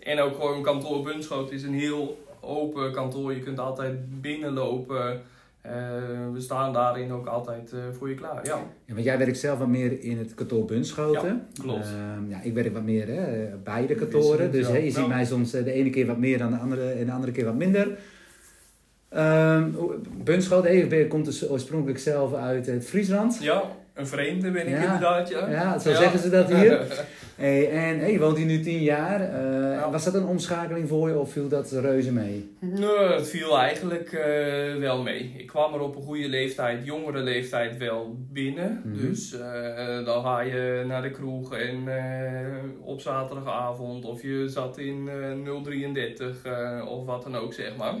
en ook gewoon kantoor Bunschoot is een heel open kantoor. Je kunt altijd binnenlopen. Eh, we staan daarin ook altijd eh, voor je klaar. Ja, Ja, want jij werkt zelf wat meer in het kantoor Bunschoten. Ja, klopt. Ehm, ja, ik werk wat meer hè, bij de kantoren. Dus Ja. je ziet mij soms eh, de ene keer wat meer dan de andere en de andere keer wat minder. Ehm Bunschoten, hey, ben- komt dus oorspronkelijk zelf uit het Friesland. ja een vreemde ben ik Ja. inderdaad. Ja, Ja, zo zeggen ze dat hier. Hey, en hey, je woont hier nu tien jaar. Eh, Ja. Was dat een omschakeling voor je of viel dat reuze mee? Nee, het viel eigenlijk eh, wel mee. Ik kwam er op een goede leeftijd, jongere leeftijd wel binnen. Mhm. Dus eh, dan ga je naar de kroeg en op zaterdagavond of je zat in eh 033 eh, of wat dan ook zeg maar.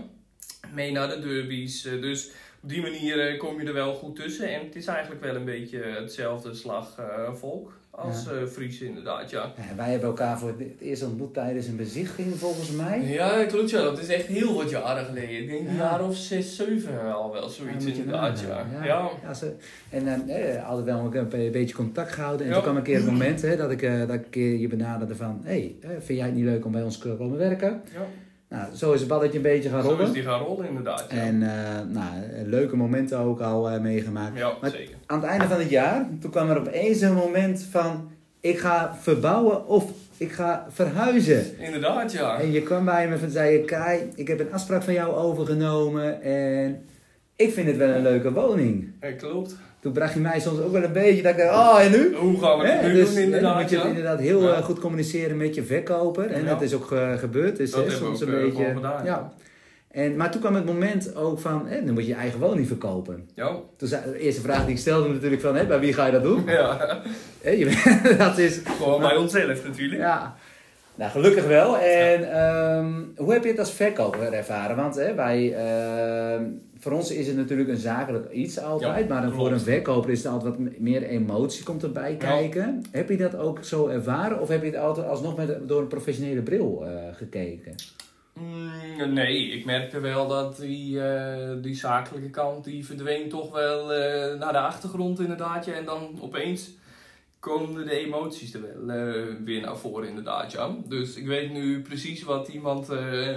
Mee naar de derbies. eh, dus op die manier eh, kom je er wel goed tussen. En het is eigenlijk wel een beetje hetzelfde slagvolk als Ja. eh Fries inderdaad, ja. Ja, wij hebben elkaar voor het eerst ontmoet tijdens een bezichting volgens mij. Ja, klopt ja. Dat is echt heel wat jaren geleden. Ik denk een Ja. jaar of zes, zeven al wel zoiets inderdaad, ja. Ja. Ze, en eh, eh, altijd wel een, be- beetje contact gehouden. En toen kwam een keer het moment hè, dat, ik, eh, dat ik je benaderde van... Hé, hey, vind jij het niet leuk om bij ons te komen werken? Ja. Nou, zo is het balletje een beetje gaan Zo rollen. is die gaan rollen inderdaad, ja. En eh, nou, leuke momenten ook al eh, meegemaakt. ja, Maar- zeker. Aan het einde van het jaar, toen kwam er opeens een moment van... Ik ga verbouwen of ik ga verhuizen. Inderdaad, ja. En je kwam bij me en zei je... Kai, ik heb een afspraak van jou overgenomen en... Ik vind het wel een leuke woning. Ja, klopt. Toen bracht je mij soms ook wel een beetje dat ik dacht, oh en nu? Hoe gaan we het nu dus, doen hè, dan inderdaad, moet je ja. inderdaad heel Ja. eh, goed communiceren met je verkoper. En dat is ook eh, gebeurd. Dus Dat soms ook, een eh, beetje. gedaan, ja. En, maar toen kwam het moment ook van, hè, dan moet je je eigen woning verkopen. Ja. Toen zei, de eerste vraag die ik stelde natuurlijk van, hè, bij wie ga je dat doen? ja. Hè, je, dat is, Gewoon bij onszelf natuurlijk. ja. Nou, gelukkig wel. En ehm, hoe heb je het als verkoper ervaren? Want hè, wij, ehm, voor ons is het natuurlijk een zakelijk iets altijd. Ja, maar voor klopt. een verkoper is er altijd wat meer emotie komt erbij kijken. Heb je dat ook zo ervaren? Of heb je het altijd alsnog met, door een professionele bril eh, gekeken? Mm, nee, ik merkte wel dat die, eh, die zakelijke kant die verdween toch wel eh, naar de achtergrond inderdaad. Ja. En dan opeens komen de emoties er wel weer naar voren inderdaad. Ja. Dus ik weet nu precies wat iemand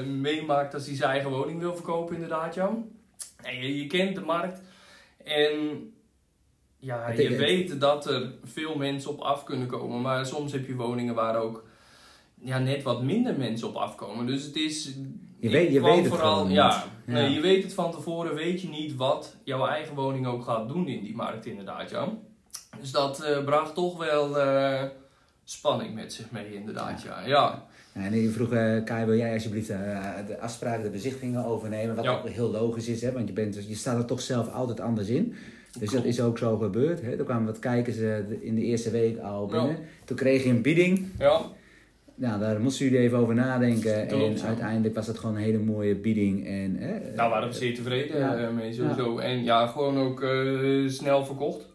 meemaakt als hij zijn eigen woning wil verkopen inderdaad. Ja. Je, je kent de markt en ja, je weet dat er veel mensen op af kunnen komen. Maar soms heb je woningen waar ook ja, net wat minder mensen op afkomen. Dus het is. Je weet- je weet het. Ja, Ja. Nee, je weet het van tevoren, weet je niet wat jouw eigen woning ook gaat doen in die markt, inderdaad. Ja. Dus dat eh, bracht toch wel eh, spanning met zich mee, inderdaad. Ja. Ja. En je vroeg, eh Kai, wil jij alsjeblieft eh, de afspraken, de bezichtigingen overnemen? Wat Ja. ook heel logisch is, hè? want je, bent, je staat er toch zelf altijd anders in. Dus dat is ook zo gebeurd. Hè? Er kwamen wat kijkers eh, in de eerste week al Ja. binnen. Toen kreeg je een bieding. ja. Nou, daar moesten jullie even over nadenken. Klopt, en ja. uiteindelijk was het gewoon een hele mooie bieding. En, hè, Daar waren we zeer tevreden Ja. eh, mee sowieso. En ja, gewoon ook eh, snel verkocht.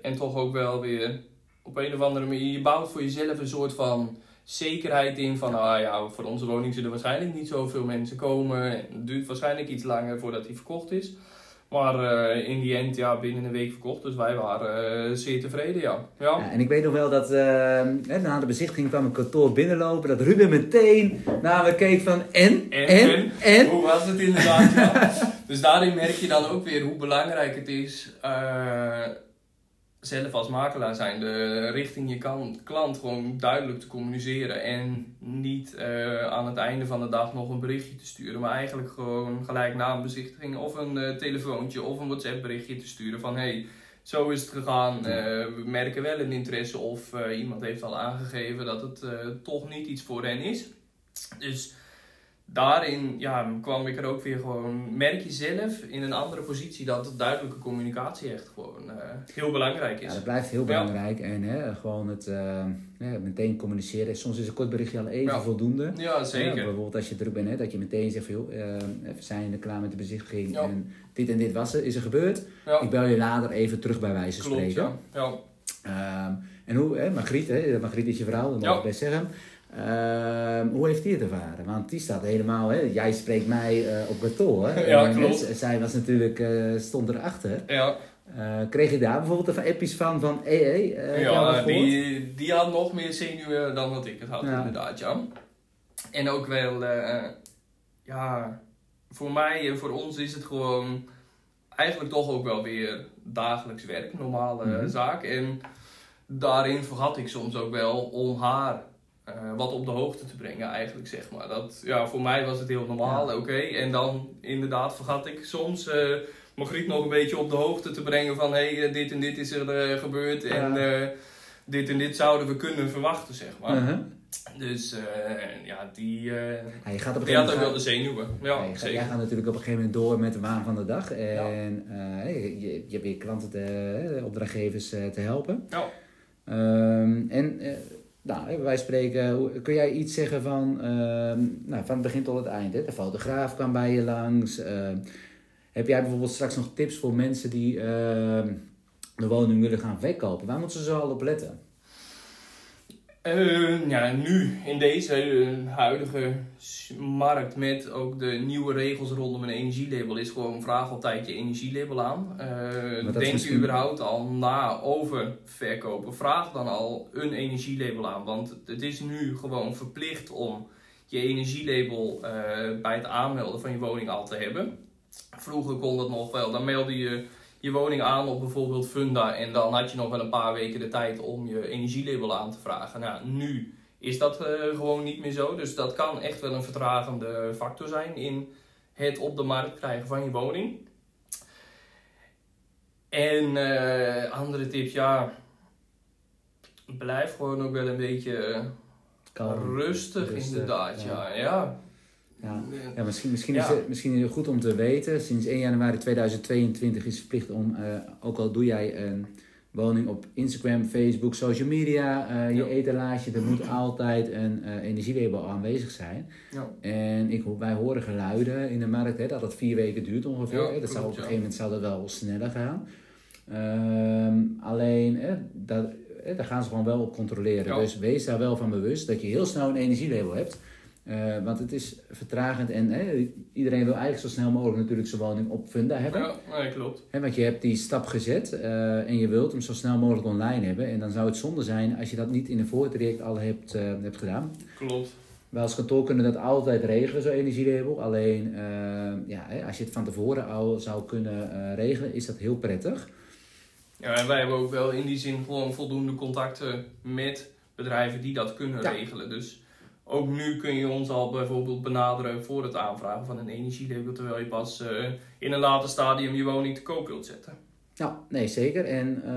En toch ook wel weer op een of andere manier. Je bouwt voor jezelf een soort van zekerheid in van, ah ja, voor onze woning zullen waarschijnlijk niet zoveel mensen komen. En het duurt waarschijnlijk iets langer voordat die verkocht is. Maar eh, in die end, ja, binnen een week verkocht. Dus wij waren eh, zeer tevreden, ja. ja. Ja, en ik weet nog wel dat eh, na de bezichtiging kwam een kantoor binnenlopen. Dat Ruben meteen naar me keek van en, En, en, en? en. Hoe was het inderdaad, ja. Dus daarin merk je dan ook weer hoe belangrijk het is, zelf als makelaar zijn, de richting je kan, klant gewoon duidelijk te communiceren. En niet eh, aan het einde van de dag nog een berichtje te sturen, maar eigenlijk gewoon gelijk na een bezichtiging of een eh, telefoontje of een WhatsApp berichtje te sturen van hey, zo is het gegaan. Eh, we merken wel een interesse of iemand heeft al aangegeven dat het toch niet iets voor hen is. Dus daarin ja, kwam ik er ook weer gewoon, merk je zelf in een andere positie dat duidelijke communicatie echt gewoon eh, heel belangrijk Ja, is. dat blijft heel Ja. belangrijk. En hè, gewoon het eh, meteen communiceren. Soms is een kort berichtje al even Ja. voldoende. Ja, Ja, zeker. bijvoorbeeld als je druk bent, hè, dat je meteen zegt van, joh, eh, we zijn er klaar met de bezichtiging. Ja. En dit en dit was er, is er gebeurd. Ja, Ik bel je later even terug bij wijze van spreken. Ja. Ja. Ehm, en hoe, hè, Margriet, hè, Margriet is je vrouw, dat mag Ja. ik best zeggen. Ehm, hoe heeft die het ervaren? Want die staat helemaal, hè, jij spreekt mij eh, op kantoor. hè. Ja, klopt. zij was natuurlijk, eh, stond erachter. Ja, Eh, kreeg je daar bijvoorbeeld even appjes van, van ja die, die had nog meer zenuwen dan wat ik het had, Ja. inderdaad, ja. En ook wel, ja, voor mij en voor ons is het gewoon eigenlijk toch ook wel weer dagelijks werk, normale Mhm. zaak. En daarin vergat ik soms ook wel om haar eh, wat op de hoogte te brengen, eigenlijk zeg maar. Dat, ja, voor mij was het heel normaal, oké. En dan inderdaad vergat ik soms eh Margriet nog een beetje op de hoogte te brengen van hé, hey, dit en dit is er eh, gebeurd en Ja. eh, dit en dit zouden we kunnen verwachten, zeg maar. Uh-huh. Dus eh, ja, die, eh, Ja, je gaat op een die had ook wel de zenuwen. Ja, Ja, je gaat- jij gaat natuurlijk op een gegeven moment door met de waan van de dag. En eh, je, je, je hebt weer klanten, te, opdrachtgevers eh, te helpen. Ja. Ehm, en eh, nou, wij spreken, kun jij iets zeggen van, ehm, nou, van het begin tot het eind? Hè? De fotograaf kwam bij je langs. ehm, heb jij bijvoorbeeld straks nog tips voor mensen die ehm, de woning willen gaan verkopen? Waar moeten ze zo al op letten? Eh, ja, nu in deze eh, huidige markt met ook de nieuwe regels rondom een energielabel is gewoon vraag altijd je energielabel aan. Dat denk je überhaupt al na over verkopen? Vraag dan al een energielabel aan, want het is nu gewoon verplicht om je energielabel bij het aanmelden van je woning al te hebben. Vroeger kon dat nog wel, dan meldde je je woning aan op bijvoorbeeld Funda en dan had je nog wel een paar weken de tijd om je energielabel aan te vragen. Nou, nu is dat eh, gewoon niet meer zo, dus dat kan echt wel een vertragende factor zijn in het op de markt krijgen van je woning. En eh, andere tips, ja, blijf gewoon ook wel een beetje eh, Kalm, rustig, rustig, inderdaad. ja. Ja, ja. Ja. Ja, misschien, misschien, Ja. Is het, misschien is het goed om te weten. Sinds 1 januari 2022 is het verplicht om, eh, ook al doe jij een woning op Instagram, Facebook, social media, eh, je Ja. etalage, er moet altijd een eh, energielabel aanwezig zijn. Ja. En ik, wij horen geluiden in de markt hè, dat het vier weken duurt ongeveer. Hè. dat zou, op een gegeven moment zou dat wel sneller gaan. Ehm, alleen, hè, dat, hè, daar gaan ze gewoon wel op controleren. Ja. Dus wees daar wel van bewust dat je heel snel een energielabel hebt. Eh, want het is vertragend en hè, iedereen wil eigenlijk zo snel mogelijk natuurlijk zijn woning op funda hebben. Ja, nee, klopt. Hè, want je hebt die stap gezet eh, en je wilt hem zo snel mogelijk online hebben. En dan zou het zonde zijn als je dat niet in een voortraject al hebt, eh, hebt gedaan. Klopt. Wij als kantoor kunnen dat altijd regelen, zo'n energielabel. Alleen ja, hè, als je het van tevoren al zou kunnen regelen, is dat heel prettig. Ja, en wij hebben ook wel in die zin gewoon voldoende contacten met bedrijven die dat kunnen Ja. regelen. Dus ook nu kun je ons al bijvoorbeeld benaderen voor het aanvragen van een energielabel, terwijl je pas eh, in een later stadium je woning te koop wilt zetten. Nou, nee, zeker. En eh,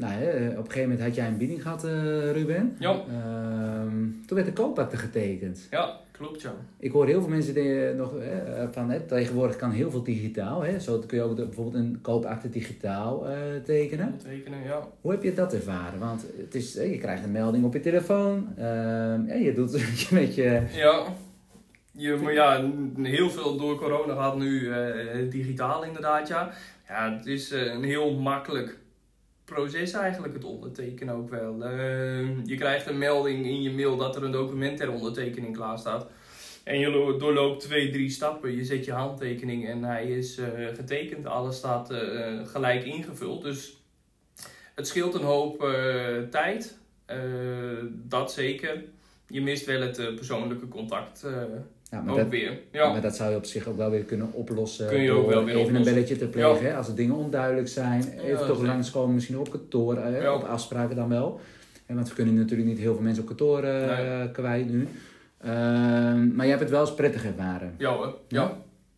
nou, hè, op een gegeven moment had jij een bieding gehad, eh, Ruben. Ja, Ehm, toen werd de koopakte getekend. ja klopt ja. Ik hoor heel veel mensen die, eh, nog eh, van hè, tegenwoordig kan heel veel digitaal. Hè? Zo kun je ook de- bijvoorbeeld een koopakte digitaal eh, tekenen. Tekenen, ja. Hoe heb je dat ervaren? Want het is, je krijgt een melding op je telefoon. ehm, en je doet het met je. Ja, je, maar ja, heel veel door corona gaat nu digitaal inderdaad, ja. Ja, het is een heel makkelijk proces eigenlijk, het ondertekenen ook wel. Eh, je krijgt een melding in je mail dat er een document ter ondertekening klaar staat. En je lo- doorloopt twee, drie stappen. Je zet je handtekening en hij is eh, getekend. Alles staat eh, gelijk ingevuld. Dus het scheelt een hoop eh, tijd. Dat zeker. Je mist wel het persoonlijke contact Ja, maar, ook dat, weer. Ja. maar dat zou je op zich ook wel weer kunnen oplossen. Kun je ook wel weer even oplossen. een belletje te plegen. Als er dingen onduidelijk zijn. Even toch zeker. langskomen, misschien op kantoor. eh. Op afspraken dan wel. En want we kunnen natuurlijk niet heel veel mensen op kantoor eh, Nee. kwijt nu. Ehm, maar je hebt het wel eens prettig ervaren. Ja hoor. Ja.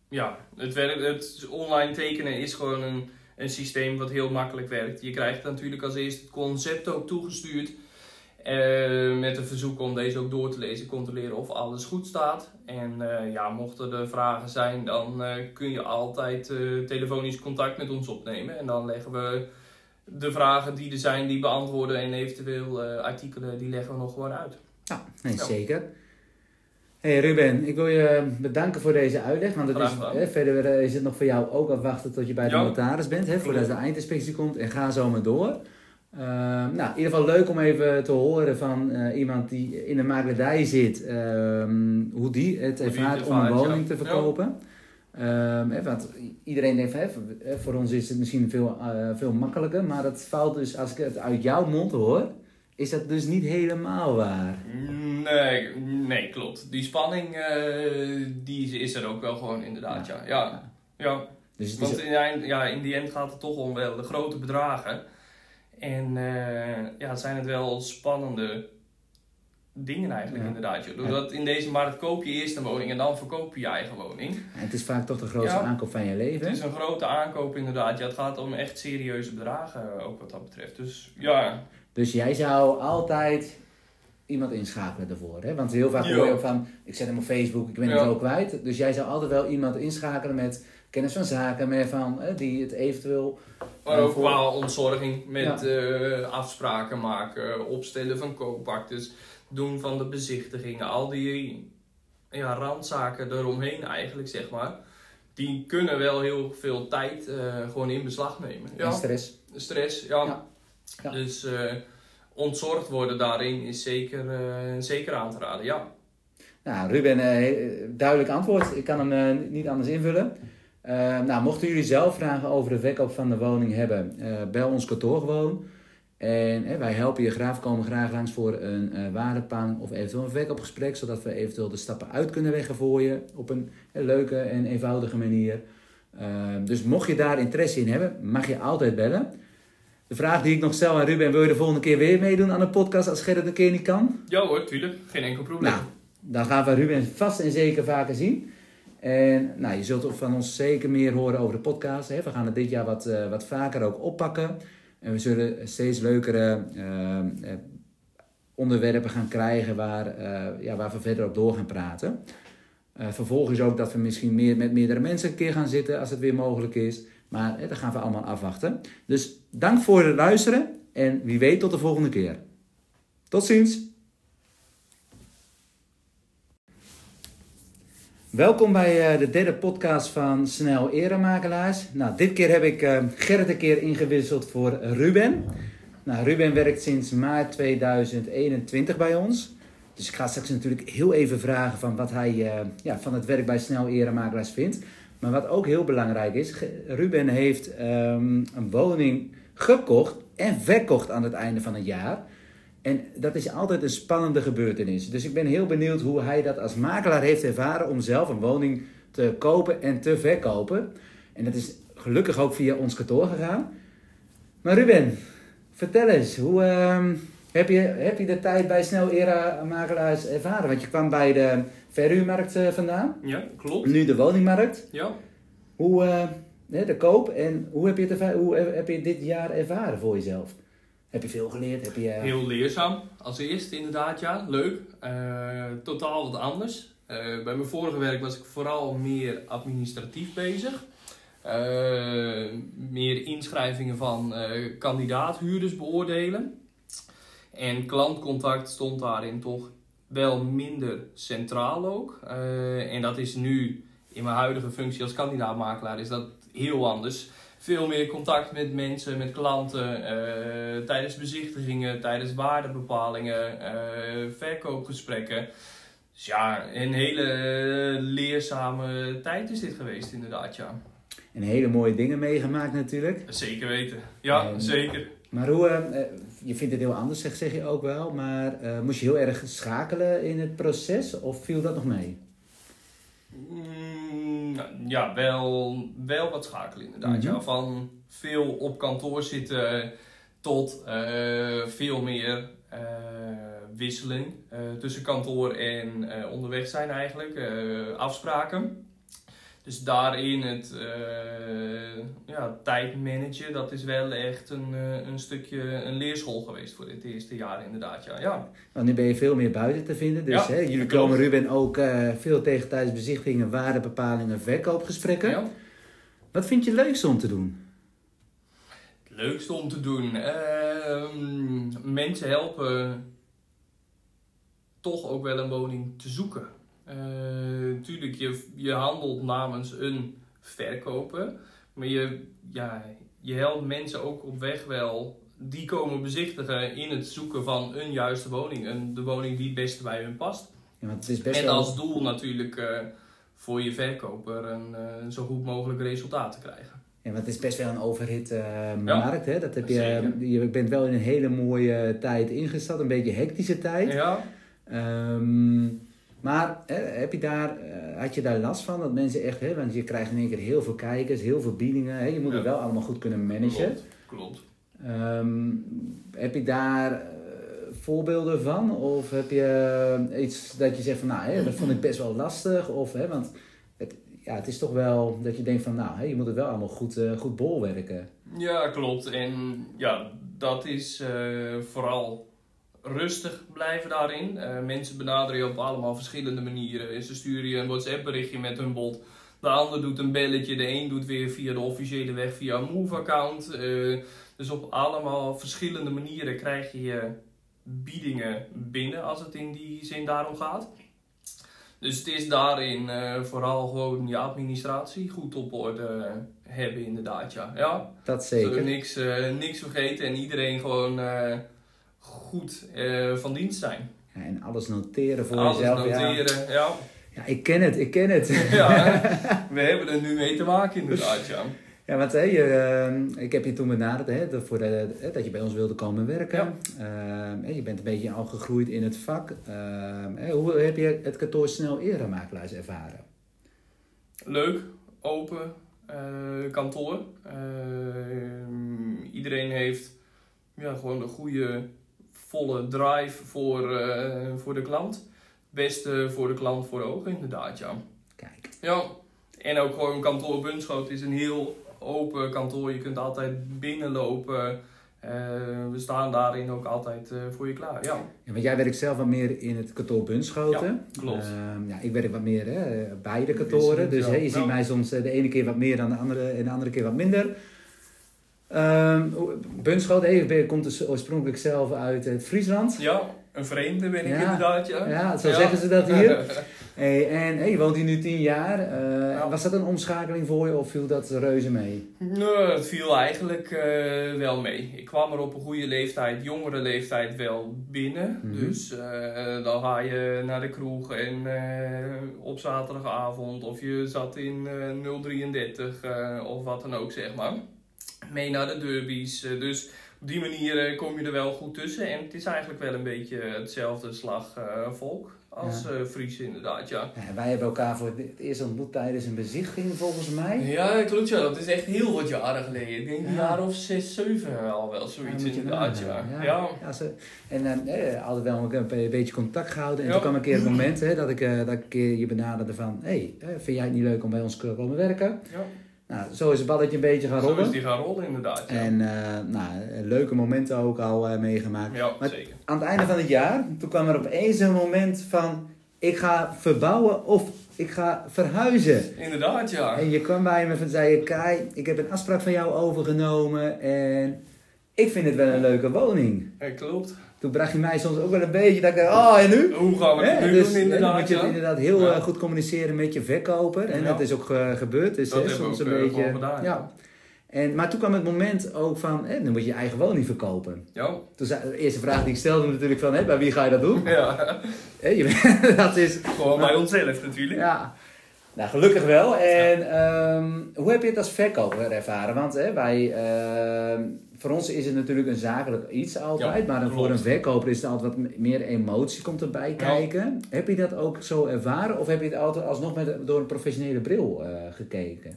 Ja. Het, werkt, het online tekenen is gewoon een, een systeem wat heel makkelijk werkt. Je krijgt natuurlijk als eerste het concept ook toegestuurd. Eh, met een verzoek om deze ook door te lezen, controleren of alles goed staat. En eh, ja, mochten er vragen zijn, dan eh, kun je altijd eh, telefonisch contact met ons opnemen. En dan leggen we de vragen die er zijn, die beantwoorden. En eventueel eh, artikelen, die leggen we nog gewoon uit. Ja, nee, Ja. zeker. Hey Ruben, ik wil je bedanken voor deze uitleg. Want het is, hè, verder is het nog voor jou ook afwachten tot je bij de Ja. notaris bent. Hè, voordat de eindinspectie komt. En ga zo maar door. Ehm, nou, in ieder geval leuk om even te horen van eh, iemand die in de makelaardij zit. ehm, hoe die het ervaart om een woning ja. te verkopen. Ehm, hè, want iedereen denkt van, hè, voor, ons is het misschien veel, eh, veel makkelijker. Maar dat valt dus, als ik het uit jouw mond hoor, is dat dus niet helemaal waar. Nee, nee, klopt. Die spanning, eh, die is er ook wel gewoon inderdaad, ja. Ja, ja. Dus het Want in, ja, in die end gaat het toch om wel de grote bedragen. En eh, ja, zijn het wel spannende dingen eigenlijk Ja. inderdaad. joh. Doordat in deze markt koop je eerst een woning en dan verkoop je je eigen woning. het is vaak toch de grootste Ja. aankoop van je leven. Het is een grote aankoop inderdaad. Ja, het gaat om echt serieuze bedragen ook wat dat betreft. Dus ja, Dus jij zou altijd iemand inschakelen daarvoor. Hè? Want heel vaak hoor je ook van, ik zet hem op Facebook, ik ben het zo kwijt. Dus jij zou altijd wel iemand inschakelen met kennis van zaken, met van, hè, die het eventueel... maar eh, ook qua ontzorging met Ja. eh, afspraken maken, opstellen van koopaktes, doen van de bezichtigingen, al die ja, randzaken eromheen eigenlijk zeg maar. Die kunnen wel heel veel tijd eh, gewoon in beslag nemen. En Ja, stress. stress, ja. Ja. Ja. Dus eh, ontzorgd worden daarin is zeker, eh, zeker aan te raden, ja. Nou, Ruben, eh, duidelijk antwoord. Ik kan hem eh, niet anders invullen. Eh, nou, mochten jullie zelf vragen over de verkoop van de woning hebben, eh, bel ons kantoor gewoon. En eh, wij helpen je graag, komen graag langs voor een waardepaling of eventueel een verkoopgesprek, zodat we eventueel de stappen uit kunnen leggen voor je op een leuke en eenvoudige manier. Dus mocht je daar interesse in hebben, mag je altijd bellen. De vraag die ik nog stel aan Ruben, wil je de volgende keer weer meedoen aan de podcast als Gerrit een keer niet kan? Ja hoor, tuurlijk. Geen enkel probleem. Nou, dan gaan we Ruben vast en zeker vaker zien. En nou, je zult van ons zeker meer horen over de podcast. Hè. We gaan het dit jaar wat, eh, wat vaker ook oppakken. En we zullen steeds leukere eh, eh, onderwerpen gaan krijgen waar, ja, waar we verder op door gaan praten. Vervolgens ook dat we misschien meer met meerdere mensen een keer gaan zitten als het weer mogelijk is. Maar eh, dat gaan we allemaal afwachten. Dus dank voor het luisteren en wie weet tot de volgende keer. Tot ziens! Welkom bij eh, de derde podcast van Snel Eremakelaars. Nou, dit keer heb ik eh, Gerrit een keer ingewisseld voor Ruben. Nou, Ruben werkt sinds maart 2021 bij ons. Dus ik ga straks natuurlijk heel even vragen van wat hij eh, ja, van het werk bij Snel Eremakelaars vindt. Maar wat ook heel belangrijk is, Ruben heeft ehm, een woning gekocht en verkocht aan het einde van het jaar. En dat is altijd een spannende gebeurtenis. Dus ik ben heel benieuwd hoe hij dat als makelaar heeft ervaren om zelf een woning te kopen en te verkopen. En dat is gelukkig ook via ons kantoor gegaan. Maar Ruben, vertel eens, hoe ehm, heb, je, heb je de tijd bij Snel Era Makelaars ervaren? Want je kwam bij de verhuurmarkt eh, vandaan, Ja, klopt. nu de woningmarkt. Ja. Hoe, hè, de koop en hoe heb, je het hoe heb je dit jaar ervaren voor jezelf? Heb je veel geleerd? Heb je, Heel leerzaam. Als eerste inderdaad, ja. Leuk. Eh, totaal wat anders. Eh, bij mijn vorige werk was ik vooral meer administratief bezig. Eh, meer inschrijvingen van kandidaathuurders beoordelen. En klantcontact stond daarin toch wel minder centraal ook. En dat is nu in mijn huidige functie als kandidaatmakelaar is dat heel anders. Veel meer contact met mensen, met klanten, eh, tijdens bezichtigingen, tijdens waardebepalingen, eh, verkoopgesprekken. Dus ja, een hele leerzame tijd is dit geweest inderdaad, ja. en hele mooie dingen meegemaakt natuurlijk. Zeker weten. Ja, En- zeker. Maar hoe, eh, eh, je vindt het heel anders, zeg, zeg je ook wel. Maar moest je heel erg schakelen in het proces of viel dat nog mee? Ja, wel, wel wat schakelen inderdaad. Mhm. ja. Van veel op kantoor zitten tot eh, veel meer eh, wisseling eh, tussen kantoor en onderweg zijn eigenlijk. afspraken. Dus daarin het eh, ja, tijd managen, dat is wel echt een, eh, een stukje een leerschool geweest voor dit eerste jaar inderdaad. Ja, ja. Want nu ben je veel meer buiten te vinden. Dus Ja, hè, jullie komen Ruben ook eh, veel tegen tijdens bezichtigingen, waardebepalingen, verkoopgesprekken. ja. Wat vind je het leukste om te doen? Het leukste om te doen. Ehm, mensen helpen toch ook wel een woning te zoeken. Eh, tuurlijk, je, je handelt namens een verkoper. Maar je, ja, je helpt mensen ook op weg wel. Die komen bezichtigen in het zoeken van een juiste woning. Een, de woning die het beste bij hun past. Ja, het is best En wel... als doel natuurlijk eh, voor je verkoper een, eh, zo goed mogelijk resultaat te krijgen. Ja, want het is best wel een overhit eh, markt. Hè? Dat heb je, je bent wel in een hele mooie tijd ingestapt. Een beetje hectische tijd. Ja, Ehm, Maar hè, heb je daar, eh, had je daar last van? Dat mensen echt, hè, want je krijgt in één keer heel veel kijkers, heel veel biedingen. Hè, je moet Ja. het wel allemaal goed kunnen managen. Klopt, klopt. Ehm, heb je daar eh, voorbeelden van? Of heb je eh, iets dat je zegt van, nou, hè, dat vond ik best wel lastig? Of, hè, want het, ja, het is toch wel dat je denkt van, nou, hè, je moet het wel allemaal goed, goed bolwerken. Ja, klopt. En ja, dat is vooral rustig blijven daarin. Eh, mensen benaderen je op allemaal verschillende manieren. Ze sturen je een WhatsApp berichtje met hun bot. De ander doet een belletje. De een doet weer via de officiële weg via een Move-account. Eh, dus op allemaal verschillende manieren krijg je je biedingen binnen als het in die zin daarom gaat. Dus het is daarin eh, vooral gewoon je administratie goed op orde hebben inderdaad, ja. ja Dat zeker. niks, eh, niks vergeten en iedereen gewoon goed eh, van dienst zijn. Ja, en alles noteren voor Alles jezelf. Ja. noteren, ja. ja, ik ken het, ik ken het. Ja, we hebben er nu mee te maken inderdaad, ja. Ja, want je, eh, ik heb je toen benaderd hè, dat- voor de, hè, dat je bij ons wilde komen werken. Hè, je bent een beetje al gegroeid in het vak. Hè, hoe heb je het kantoor snel eerder makelaars ervaren? Leuk, open eh, kantoor. Eh, iedereen heeft ja, gewoon een goede, volle drive voor, eh, voor de klant. Beste voor de klant voor de ogen inderdaad, ja. Kijk, Ja, en ook gewoon kantoor Bunschoot is een heel open kantoor. Je kunt altijd binnenlopen. Eh, we staan daarin ook altijd eh, voor je klaar. Ja, ja, want jij werkt zelf wat meer in het kantoor Bunschoten. Ja, klopt. Ehm, ja, ik werk wat meer hè, bij de kantoren. Dus hè, je ziet mij soms de ene keer wat meer dan de andere en de andere keer wat minder. Ehm Bunschoten hè, je komt dus oorspronkelijk zelf uit het Friesland. ja een vreemde ben ik Ja. inderdaad. Ja, Ja, zo zeggen ze dat hier. Hey, en hey, je woont hier nu tien jaar. Eh, Ja. Was dat een omschakeling voor je of viel dat reuze mee? Nee, het viel eigenlijk eh, wel mee. Ik kwam er op een goede leeftijd, jongere leeftijd wel binnen. Mhm. Dus eh, dan ga je naar de kroeg en op zaterdagavond of je zat in eh 033 eh, of wat dan ook zeg maar. Mee naar de derbies. eh, dus op die manier eh, kom je er wel goed tussen. En het is eigenlijk wel een beetje hetzelfde slag eh, volk als Ja. Fries inderdaad, ja. Ja, wij hebben elkaar voor het eerst ontmoet tijdens een bezichtiging volgens mij. Ja, klopt ja. Dat is echt heel wat jaren geleden. Ik denk een Ja. jaar of zes, zeven al wel, zoiets inderdaad, ja. Ja. Ze, en eh, eh, altijd wel een, beetje contact gehouden. En toen kwam een keer het moment hè, dat, ik, eh, dat ik een keer je benaderde van... Hé, hey, vind jij het niet leuk om bij ons te komen werken? Ja. Nou, zo is het balletje een beetje gaan Zo is rollen. die gaan rollen inderdaad, ja. En eh, nou, leuke momenten ook al eh, meegemaakt. ja, Maar- zeker. aan het einde van het jaar, toen kwam er opeens een moment van... Ik ga verbouwen of ik ga verhuizen. Inderdaad, ja. En je kwam bij me en zei je... Kai, ik heb een afspraak van jou overgenomen en ik vind het wel een leuke woning. Ja, klopt. Toen bracht je mij soms ook wel een beetje dat ik dacht, oh en nu? Hoe gaan we het nu dus doen hè, dan inderdaad, moet je ja. inderdaad heel Ja. eh, goed communiceren met je verkoper. En dat is ook eh, gebeurd. Dus Dat hè, soms ook, een eh, beetje... gedaan, ja. En, maar toen kwam het moment ook van, hè, dan moet je je eigen woning verkopen. Ja. Toen zei, de eerste vraag die ik stelde natuurlijk van, hè, bij wie ga je dat doen? ja. Hè, je, dat is, Gewoon bij onszelf natuurlijk. ja, nou gelukkig wel. En ehm, hoe heb je het als verkoper ervaren? Want hè, wij, ehm, voor ons is het natuurlijk een zakelijk iets altijd, Ja, maar dan voor een verkoper is het altijd wat meer emotie komt erbij kijken. Heb je dat ook zo ervaren of heb je het altijd alsnog met, door een professionele bril eh, gekeken?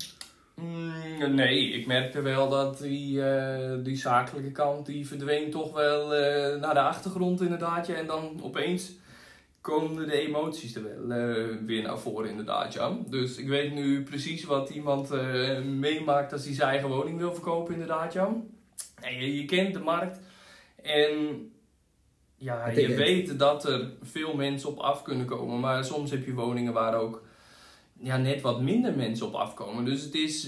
Mm, nee, ik merkte wel dat die, eh, die zakelijke kant die verdween toch wel eh, naar de achtergrond inderdaad. Ja. En dan opeens komen de emoties er wel weer naar voren inderdaad. Ja. Dus ik weet nu precies wat iemand meemaakt als hij zijn eigen woning wil verkopen inderdaad. Ja. En je, je kent de markt en ja, je het- weet dat er veel mensen op af kunnen komen. Maar soms heb je woningen waar ook ja, net wat minder mensen op afkomen. Dus het is.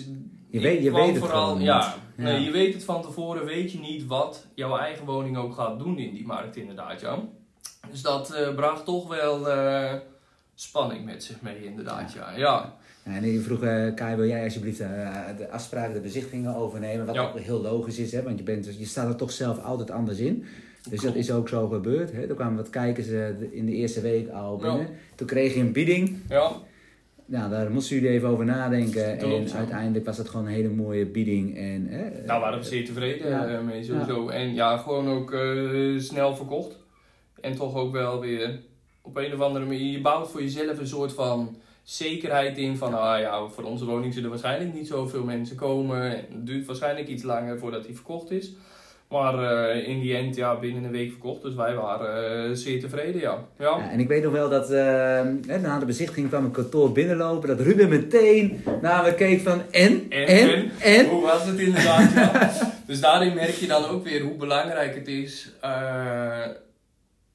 Je weet- je weet het. Ja, Ja. Nee, je weet het van tevoren, weet je niet wat jouw eigen woning ook gaat doen in die markt, inderdaad, ja. Dus dat eh, bracht toch wel eh, spanning met zich mee, inderdaad, ja. ja. En ik vroeg, eh Kai, wil jij alsjeblieft eh, de afspraken, de bezichtigingen overnemen? Wat Ja. ook heel logisch is, hè? want je, bent, je staat er toch zelf altijd anders in. Dus Klopt. dat is ook zo gebeurd. Hè? Er kwamen wat kijkers de- in de eerste week al Ja. binnen. Toen kreeg je een bieding. Ja, Nou, daar moesten jullie even over nadenken. Klopt, en ja. uiteindelijk was het gewoon een hele mooie bieding. En, hè, daar Nou, waren we zeer tevreden Ja. mee, sowieso. En ja, gewoon ook snel verkocht. En toch ook wel weer op een of andere manier, je bouwt voor jezelf een soort van zekerheid in van, ah ja, voor onze woning zullen waarschijnlijk niet zoveel mensen komen. En Het duurt waarschijnlijk iets langer voordat die verkocht is. Maar eh, in die end, ja, binnen een week verkocht. Dus wij waren eh, zeer tevreden, ja. ja. Ja, en ik weet nog wel dat eh, na de bezichtiging kwam een kantoor binnenlopen. Dat Ruben meteen naar me keek van en, En, en, en? en. Hoe was het inderdaad? ja. Dus daarin merk je dan ook weer hoe belangrijk het is,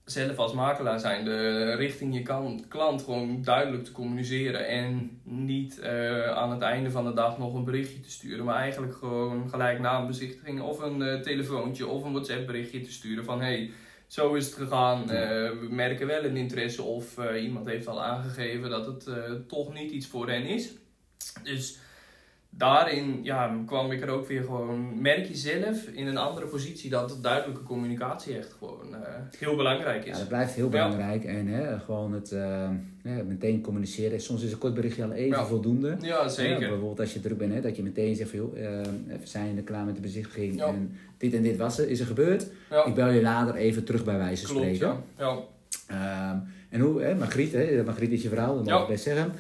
zelf als makelaar zijn, de richting je kan, klant gewoon duidelijk te communiceren. En niet eh, aan het einde van de dag nog een berichtje te sturen, maar eigenlijk gewoon gelijk na een bezichtiging of een eh, telefoontje of een WhatsApp berichtje te sturen van hey, zo is het gegaan. Eh, we merken wel een interesse of iemand heeft al aangegeven dat het toch niet iets voor hen is. Dus daarin ja, kwam ik er ook weer gewoon, merk je zelf in een andere positie dat duidelijke communicatie echt gewoon eh, heel belangrijk Ja, is. dat blijft heel Ja. belangrijk. En hè, gewoon het eh, meteen communiceren. Soms is een kort berichtje al even Ja. voldoende. Ja, Ja, zeker. bijvoorbeeld als je druk bent, hè, dat je meteen zegt van joh, eh, we zijn er klaar met de bezichtiging. Ja. En dit en dit was er, is er gebeurd. Ja, Ik bel je later even terug bij wijze van klopt. spreken. Ja. Ja. Ehm, en hoe, hè, Margriet, hè, Margriet is je vrouw, dat mag Ja. ik best zeggen.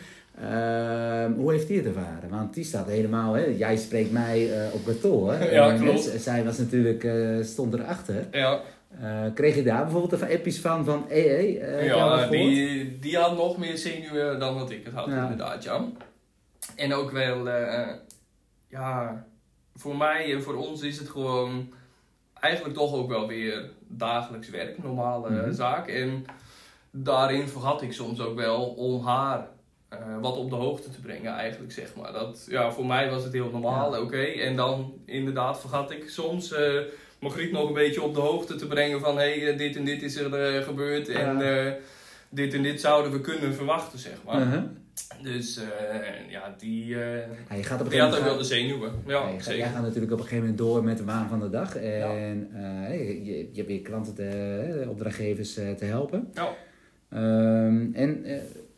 Ehm, hoe heeft die het ervaren? Want die staat helemaal, hè, jij spreekt mij eh, op kantoor. hè. Ja, En, klopt. zij was natuurlijk, eh, stond erachter. ja. Eh, kreeg je daar bijvoorbeeld even appjes van, van eh, ja die, die had nog meer zenuwen dan wat ik het had, Ja. inderdaad, ja. En ook wel, eh, ja, voor mij en voor ons is het gewoon eigenlijk toch ook wel weer dagelijks werk, normale Mhm. zaak. En daarin vergat ik soms ook wel om haar eh, wat op de hoogte te brengen, eigenlijk zeg maar. Dat, ja, voor mij was het heel normaal, oké. En dan inderdaad vergat ik soms eh Margriet nog een beetje op de hoogte te brengen van hé, hey, eh, dit en dit is er gebeurd en dit en dit zouden we kunnen verwachten, zeg maar. Uh-huh. Dus ja, die, Ja, je gaat op een die had gegeven ook wel de zenuwen. Ja, Ja, je gaat- zeker. jij gaat natuurlijk op een gegeven moment door met de waan van de dag. En je, je, je hebt weer klanten, te, opdrachtgevers te helpen. Ja. Ehm, en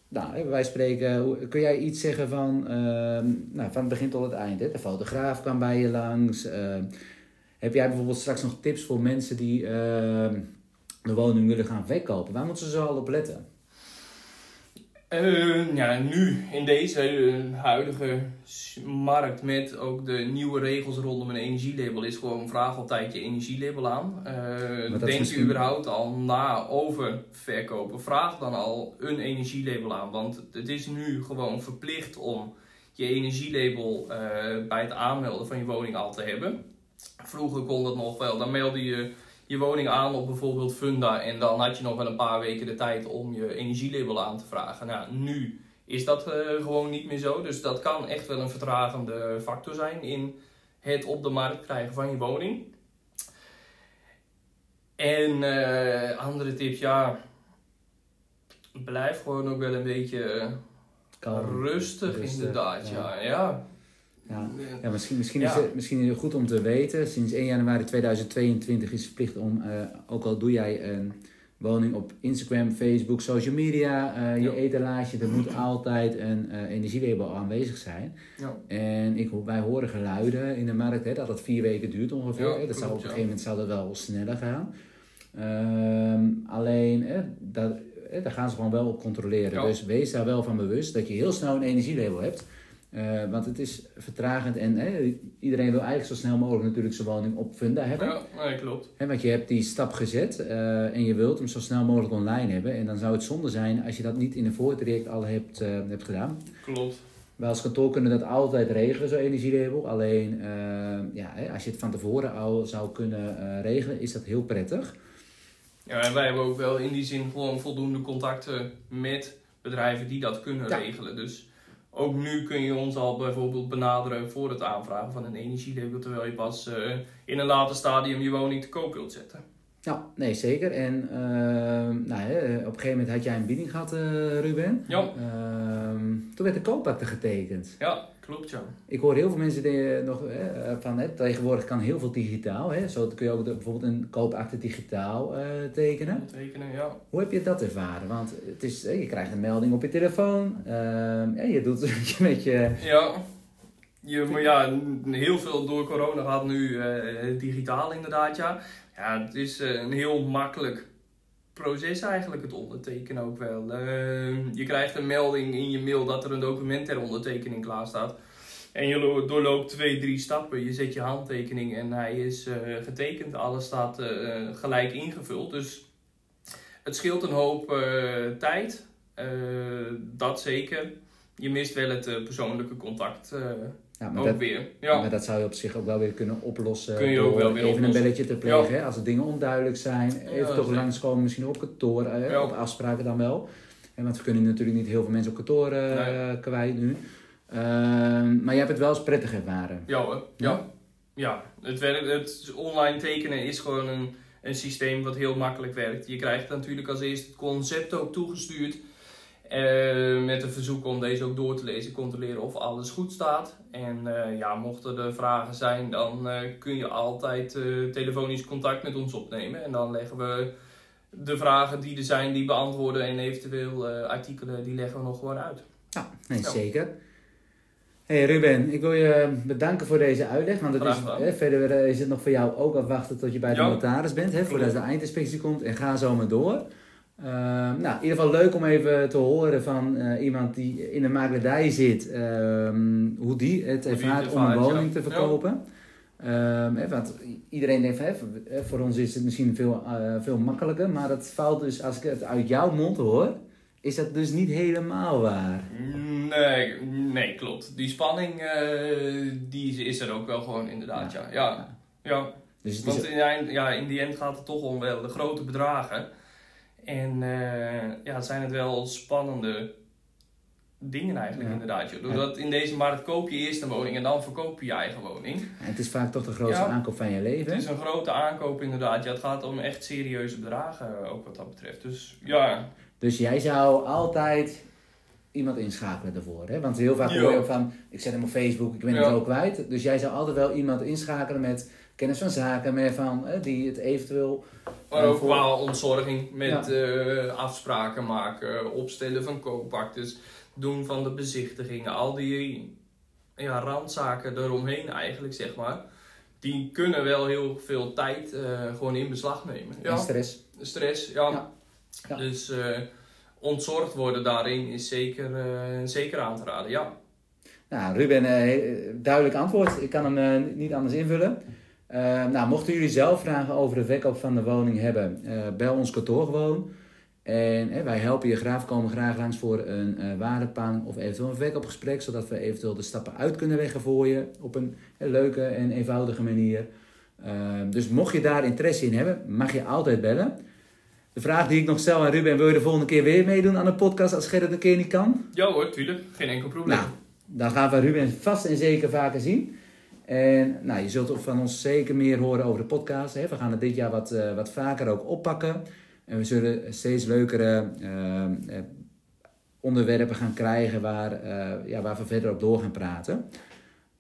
nou, wij spreken, kun jij iets zeggen van, ehm, nou, van het begin tot het eind? De fotograaf kwam bij je langs. ehm, heb jij bijvoorbeeld straks nog tips voor mensen die ehm, de woning willen gaan verkopen? Waar moeten ze zo al op letten? Eh, ja, nu in deze eh, huidige markt met ook de nieuwe regels rondom een energielabel is gewoon vraag altijd je energielabel aan. Eh, denk je überhaupt al na over verkopen? Vraag dan al een energielabel aan, want het is nu gewoon verplicht om je energielabel bij het aanmelden van je woning al te hebben. Vroeger kon dat nog wel, dan meldde je je woning aan op bijvoorbeeld Funda en dan had je nog wel een paar weken de tijd om je energielabel aan te vragen. Nou, nu is dat eh, gewoon niet meer zo, dus dat kan echt wel een vertragende factor zijn in het op de markt krijgen van je woning. En eh, andere tips, ja, blijf gewoon ook wel een beetje eh, rustig, rustig, inderdaad, ja. ja. ja. Ja. Ja, misschien, misschien, Ja. Is het, misschien is het goed om te weten. Sinds 1 januari 2022 is het verplicht om, eh, ook al doe jij een woning op Instagram, Facebook, social media, eh, je Ja. etalage, er moet altijd een eh, energielabel aanwezig zijn. Ja. En ik, wij horen geluiden in de markt hè, dat het vier weken duurt ongeveer. Dat zou, op een gegeven moment zou dat wel sneller gaan. Ehm, alleen, hè, dat, hè, daar gaan ze gewoon wel op controleren. Ja. Dus wees daar wel van bewust dat je heel snel een energielabel hebt. Eh, want het is vertragend en hè, iedereen wil eigenlijk zo snel mogelijk natuurlijk zijn woning op funda hebben. Ja, nee, klopt. Hè, want je hebt die stap gezet eh, en je wilt hem zo snel mogelijk online hebben. En dan zou het zonde zijn als je dat niet in een voortraject al hebt, eh, hebt gedaan. Klopt. Wij als kantoor kunnen dat altijd regelen, zo'n energielabel. Alleen ja, hè, als je het van tevoren al zou kunnen regelen, is dat heel prettig. Ja, en wij hebben ook wel in die zin gewoon voldoende contacten met bedrijven die dat kunnen Ja. regelen. Dus ook nu kun je ons al bijvoorbeeld benaderen voor het aanvragen van een energielabel, terwijl je pas eh, in een later stadium je woning te koop wilt zetten. Ja, nee, zeker. En ehm, nou, hè, op een gegeven moment had jij een bieding gehad, eh, Ruben. Ja. Ehm, toen werd de koopakte getekend. Ja, klopt ja. Ik hoor heel veel mensen die, eh, nog hè, van hè, tegenwoordig kan heel veel digitaal. Hè? Zo kun je ook de- bijvoorbeeld een koopakte digitaal eh, tekenen. Tekenen, ja. Hoe heb je dat ervaren? Want het is, je krijgt een melding op je telefoon. ehm, ja, je doet het met je... Ja. Je, maar ja, heel veel door corona gaat nu eh, digitaal inderdaad, ja. Ja, het is eh, een heel makkelijk proces eigenlijk, het ondertekenen ook wel. Eh, je krijgt een melding in je mail dat er een document ter ondertekening klaar staat. En je lo- doorloopt twee, drie stappen. Je zet je handtekening en hij is eh, getekend. Alles staat eh, gelijk ingevuld. Dus het scheelt een hoop eh, tijd. Dat zeker. Je mist wel het persoonlijke contact Ja, maar ook dat, weer. Ja. maar dat zou je op zich ook wel weer kunnen oplossen. Kun je ook wel weer even oplossen. een belletje te plegen. Ja. Hè? Als er dingen onduidelijk zijn. Even toch langskomen, misschien op kantoor. Ja. Op afspraken dan wel. En want we kunnen natuurlijk niet heel veel mensen op kantoor eh, Nee. kwijt nu. Ehm, maar je hebt het wel eens prettig ervaren. Ja hoor. Ja. Ja. Het, werkt, het online tekenen is gewoon een, een systeem wat heel makkelijk werkt. Je krijgt natuurlijk als eerste het concept ook toegestuurd. Eh, met een verzoek om deze ook door te lezen, controleren of alles goed staat. En eh, ja, mochten er vragen zijn, dan eh, kun je altijd telefonisch contact met ons opnemen. En dan leggen we de vragen die er zijn, die beantwoorden. En eventueel artikelen, die leggen we nog gewoon uit. Ja, nee, Ja. zeker. Hey Ruben, ik wil je bedanken voor deze uitleg. Want het is, hè, verder is het nog voor jou ook afwachten tot je bij de Ja. notaris bent. Hè, voordat de eindinspectie komt. En ga zo maar door. Ehm, nou, in ieder geval leuk om even te horen van eh, iemand die in de makelaardij zit. ehm, hoe die het het ervaart om een woning ja. te verkopen. Ehm, want iedereen denkt hè, voor- ons is het misschien veel, eh, veel makkelijker. Maar dat valt dus, als ik het uit jouw mond hoor, is dat dus niet helemaal waar. Nee, nee, klopt. Die spanning eh, die is er ook wel gewoon inderdaad, ja. Ja, ja. Dus het want is, in ja, in die end gaat het toch om wel de grote bedragen. En eh, ja, zijn het wel spannende dingen eigenlijk Ja. inderdaad. joh. Doordat in deze markt koop je eerst een woning en dan verkoop je je eigen woning. het is vaak toch de grootste Ja. aankoop van je leven. Het is een grote aankoop inderdaad. Ja, het gaat om echt serieuze bedragen eh, ook wat dat betreft. Dus ja, Dus jij zou altijd iemand inschakelen daarvoor. Hè? Want heel vaak hoor je ook van, ik zet hem op Facebook, ik ben het ook kwijt. Dus jij zou altijd wel iemand inschakelen met kennis van zaken, met van, hè, die het eventueel... Maar En ook qua ontzorging met eh, afspraken maken, opstellen van koopaktes, doen van de bezichtigingen, al die ja, randzaken eromheen eigenlijk, zeg maar. Die kunnen wel heel veel tijd eh, gewoon in beslag nemen. En Ja, stress. stress, ja. Ja. Ja. Dus eh, ontzorgd worden daarin is zeker, zeker aan te raden, ja. Nou, Ruben, duidelijk antwoord. Ik kan hem niet anders invullen. Eh, nou, mochten jullie zelf vragen over de verkoop van de woning hebben, eh, bel ons kantoor gewoon. En eh, wij helpen je graag, komen graag langs voor een eh waardepaling of eventueel een verkoopgesprek, zodat we eventueel de stappen uit kunnen leggen voor je op een leuke en eenvoudige manier. Eh, dus mocht je daar interesse in hebben, mag je altijd bellen. De vraag die ik nog stel aan Ruben, wil je de volgende keer weer meedoen aan de podcast als Gerrit een keer niet kan? Ja hoor, tuurlijk. Geen enkel probleem. Nou, dan gaan we Ruben vast en zeker vaker zien. En nou, je zult van ons zeker meer horen over de podcast. Hè. We gaan het dit jaar wat, eh, wat vaker ook oppakken. En we zullen steeds leukere eh, eh, onderwerpen gaan krijgen waar, ja, waar we verder op door gaan praten.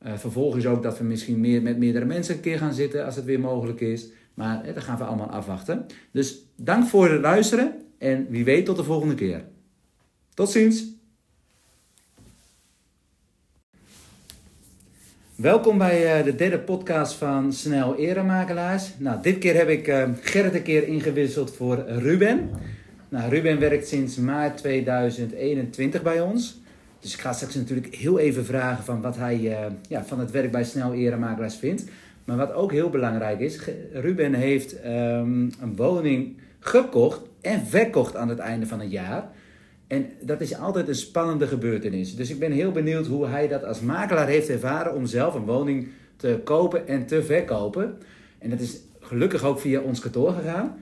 Vervolgens ook dat we misschien meer met meerdere mensen een keer gaan zitten als het weer mogelijk is. Maar eh, dat gaan we allemaal afwachten. Dus dank voor het luisteren en wie weet tot de volgende keer. Tot ziens! Welkom bij eh, de derde podcast van Snel Eremakelaars. Nou, dit keer heb ik eh, Gerrit een keer ingewisseld voor Ruben. Nou, Ruben werkt sinds maart 2021 bij ons. Dus ik ga straks natuurlijk heel even vragen van wat hij eh, ja, van het werk bij Snel Eremakelaars vindt. Maar wat ook heel belangrijk is, Ruben heeft ehm, een woning gekocht en verkocht aan het einde van het jaar. En dat is altijd een spannende gebeurtenis. Dus ik ben heel benieuwd hoe hij dat als makelaar heeft ervaren om zelf een woning te kopen en te verkopen. En dat is gelukkig ook via ons kantoor gegaan.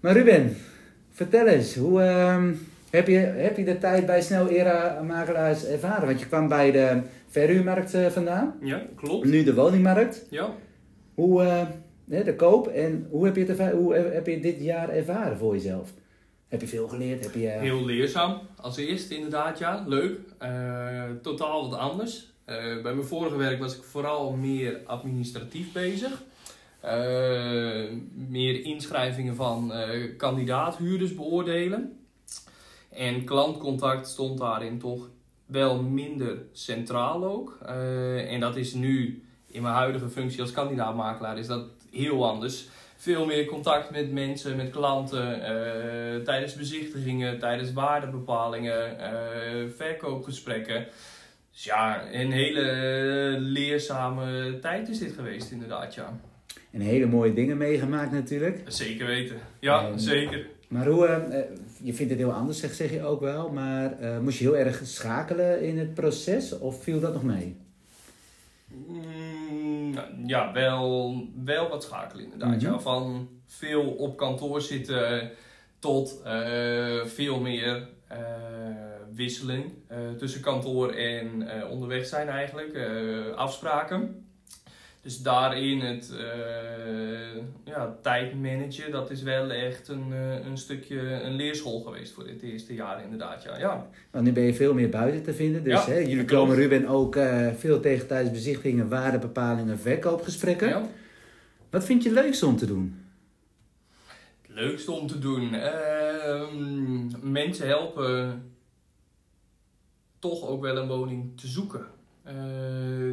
Maar Ruben, vertel eens, hoe ehm, heb, je, heb je de tijd bij Snel Era Makelaars ervaren? Want je kwam bij de verhuurmarkt eh, vandaan, Ja, klopt. nu de woningmarkt. Ja. Hoe, hè, de koop en hoe heb, je het hoe heb je dit jaar ervaren voor jezelf? Heb je veel geleerd? Heb je, Heel leerzaam. Als eerste inderdaad, ja. Leuk. Eh, totaal wat anders. Eh, bij mijn vorige werk was ik vooral meer administratief bezig. Eh, meer inschrijvingen van kandidaathuurders beoordelen. En klantcontact stond daarin toch wel minder centraal ook. En dat is nu, in mijn huidige functie als kandidaatmakelaar, is dat heel anders. Veel meer contact met mensen, met klanten, eh, tijdens bezichtigingen, tijdens waardebepalingen, eh, verkoopgesprekken. Dus ja, een hele leerzame tijd is dit geweest inderdaad, ja. En hele mooie dingen meegemaakt natuurlijk. Zeker weten. Ja, En- zeker. Maar hoe, eh, je vindt het heel anders, zeg, zeg je ook wel. Maar moest je heel erg schakelen in het proces of viel dat nog mee? Mm, ja, wel, wel wat schakelen inderdaad. Mhm. ja. Van veel op kantoor zitten tot eh, veel meer eh, wisseling eh, tussen kantoor en onderweg zijn eigenlijk. afspraken. Dus daarin het eh, ja, tijd managen, dat is wel echt een, eh, een stukje een leerschool geweest voor dit eerste jaar inderdaad. Ja, ja. Want nu ben je veel meer buiten te vinden. Dus Ja, hè, jullie komen. Ruben ook eh, veel tegen tijdens bezichtigingen, waardebepalingen, verkoopgesprekken. ja. Wat vind je het leukste om te doen? Het leukste om te doen. Ehm, mensen helpen toch ook wel een woning te zoeken. Eh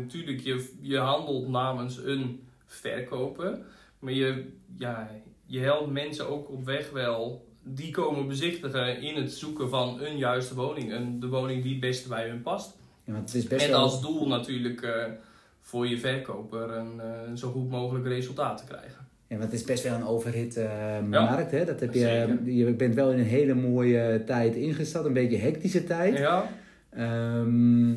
tuurlijk, je, je handelt namens een verkoper. Maar je, ja, je helpt mensen ook op weg wel. Die komen bezichtigen in het zoeken van een juiste woning. Een, de woning die het beste bij hun past. Ja, het is best en wel... als doel natuurlijk eh, voor je verkoper een eh, zo goed mogelijk resultaat te krijgen. Ja, want het is best wel een overhit eh, markt. Hè? Dat heb je, je bent wel in een hele mooie tijd ingestapt. Een beetje hectische tijd. Ja. Ehm,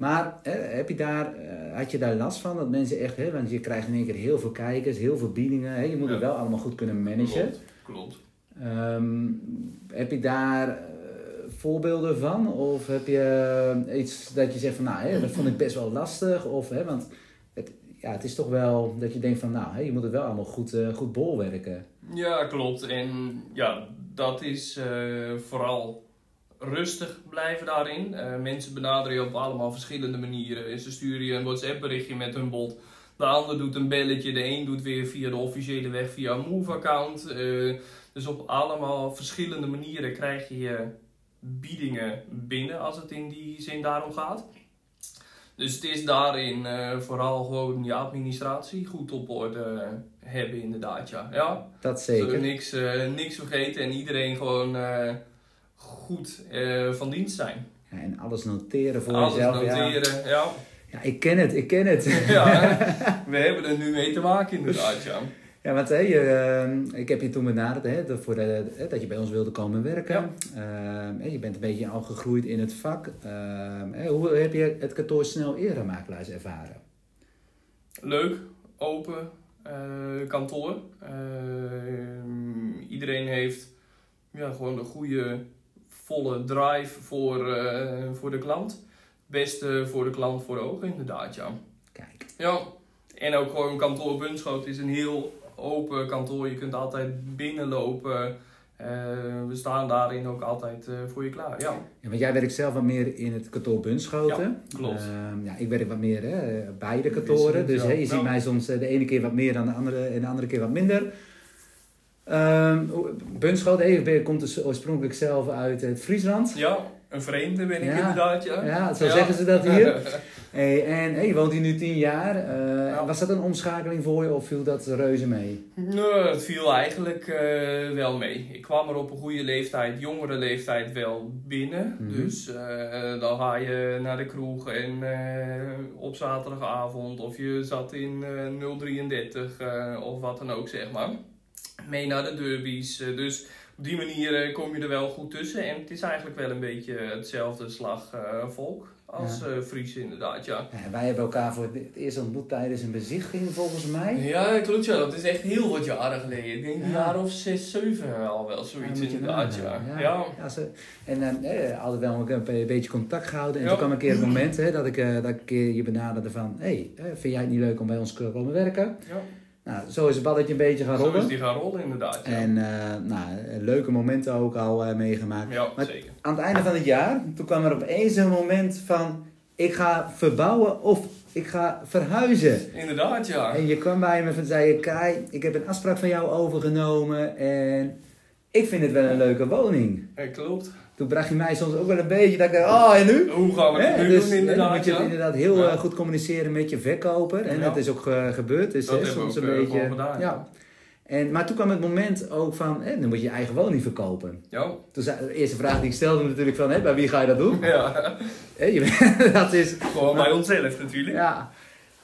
maar hè, heb je daar, eh, had je daar last van? Dat mensen echt, hè, want je krijgt in één keer heel veel kijkers, heel veel biedingen. Hè? Je moet Ja. het wel allemaal goed kunnen managen. Klopt. Klopt. Ehm, heb je daar eh, voorbeelden van? Of heb je eh, iets dat je zegt van, nou, hè, dat vond ik best wel lastig? Of, hè, want het, ja, het is toch wel dat je denkt van, nou, hè, je moet het wel allemaal goed, eh, goed bolwerken. Ja, klopt. En ja, dat is vooral rustig blijven daarin. Eh, mensen benaderen je op allemaal verschillende manieren. Ze sturen je een WhatsApp berichtje met hun bod. De ander doet een belletje. De een doet weer via de officiële weg via een Move-account. Eh, dus op allemaal verschillende manieren krijg je je biedingen binnen als het in die zin daarom gaat. Dus het is daarin eh, vooral gewoon je administratie goed op orde hebben inderdaad, ja. ja. Dat zeker. niks, eh, niks vergeten en iedereen gewoon goed eh, van dienst zijn. Ja, en alles noteren voor Alles jezelf. Ja. noteren, ja. ja, ik ken het, ik ken het. Ja, we hebben er nu mee te maken inderdaad, ja. Ja, want je, eh, ik heb je toen benaderd hè, dat, voor de, hè, dat je bij ons wilde komen werken. Eh, hè, je bent een beetje al gegroeid in het vak. Eh, hoe heb je het kantoor snel eerder makelaars ervaren? Leuk, open eh, kantoor. Eh, iedereen heeft ja, gewoon een goede, volle drive voor, eh, voor de klant. Beste voor de klant voor de ogen inderdaad, ja. Kijk, Ja, en ook gewoon kantoor Bunschoot is een heel open kantoor. Je kunt altijd binnenlopen. Eh, we staan daarin ook altijd eh, voor je klaar. Ja, ja, want jij werkt zelf wat meer in het kantoor Bunschoten. Ja, klopt. Ehm, ja, ik werk wat meer hè, bij de kantoren. Dus hè, je ziet mij soms de ene keer wat meer dan de andere en de andere keer wat minder. Ehm hè, je bent- komt dus oorspronkelijk zelf uit het Friesland. ja een vreemde ben ik Ja. inderdaad. Ja, Ja, zo zeggen ze dat hier. Hey, en hey, je woont hier nu tien jaar. Eh, Ja. Was dat een omschakeling voor je of viel dat reuze mee? Nee, het viel eigenlijk eh, wel mee. Ik kwam er op een goede leeftijd, jongere leeftijd wel binnen. Mhm. Dus eh, dan ga je naar de kroeg en eh, op zaterdagavond of je zat in eh 033 eh, of wat dan ook zeg maar. Mee naar de derbies. eh, dus op die manier eh, kom je er wel goed tussen. En het is eigenlijk wel een beetje hetzelfde slag eh, volk als Ja. Fries inderdaad, ja. Ja, wij hebben elkaar voor het eerst ontmoet tijdens een bezichtiging volgens mij. Ja, klopt ja. Dat is echt heel wat jaren geleden. Ik denk een Ja. jaar of zes, zeven al wel, zoiets inderdaad, ja. Ja. Ze, en eh, eh, altijd wel een, beetje contact gehouden. En toen kwam een keer het moment hè, dat, ik, dat ik je benaderde van... Hé, hey, vind jij het niet leuk om bij ons te komen werken? Ja. Nou, zo is het balletje een beetje gaan Zo is rollen. die gaan rollen inderdaad, ja. En eh, nou, leuke momenten ook al eh, meegemaakt. ja, Maar- zeker. Aan het einde van het jaar, toen kwam er opeens een moment van... Ik ga verbouwen of ik ga verhuizen. Inderdaad, ja. En je kwam bij me en zei je... Kai, ik heb een afspraak van jou overgenomen en... Ik vind het wel een leuke woning. Ja, klopt. Toen bracht je mij soms ook wel een beetje dat ik dacht, oh en nu? Hoe gaan we het nu dus, doen hè, dan inderdaad, moet je ja. inderdaad heel Ja. eh, goed communiceren met je verkoper. En dat is ook eh, gebeurd. Dus Dat hè, soms ook, een eh, beetje. gedaan, ja. En, maar toen kwam het moment ook van, hè, dan moet je je eigen woning verkopen. Ja. Toen zei, de eerste vraag die ik stelde natuurlijk van, hè, bij wie ga je dat doen? Ja. Hè, je, dat is, Gewoon bij onszelf natuurlijk. ja,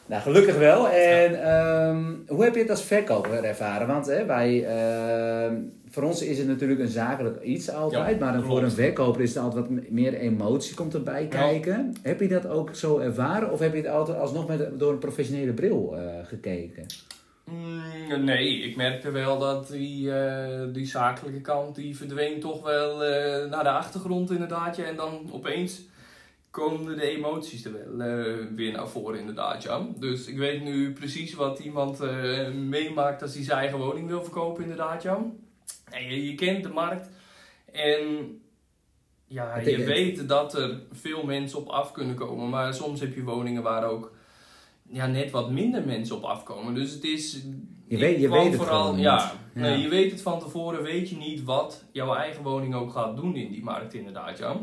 nou gelukkig wel. En ehm, hoe heb je het als verkoper ervaren? Want hè, wij, ehm, voor ons is het natuurlijk een zakelijk iets altijd, Ja, maar voor een verkoper is er altijd wat meer emotie komt erbij kijken. Heb je dat ook zo ervaren of heb je het altijd alsnog met, door een professionele bril eh, gekeken? Mm, nee, ik merkte wel dat die, eh, die zakelijke kant die verdween toch wel eh, naar de achtergrond inderdaad. Ja. En dan opeens komen de emoties er wel weer naar voren inderdaad. Ja. Dus ik weet nu precies wat iemand meemaakt als hij zijn eigen woning wil verkopen inderdaad. Ja. Je, je kent de markt en ja, je weet dat er veel mensen op af kunnen komen. Maar soms heb je woningen waar ook ja, net wat minder mensen op afkomen. Dus het is. Je weet- je weet het vooral, ja, niet. Nee, Ja. je weet het van tevoren, weet je niet wat jouw eigen woning ook gaat doen in die markt, inderdaad, ja.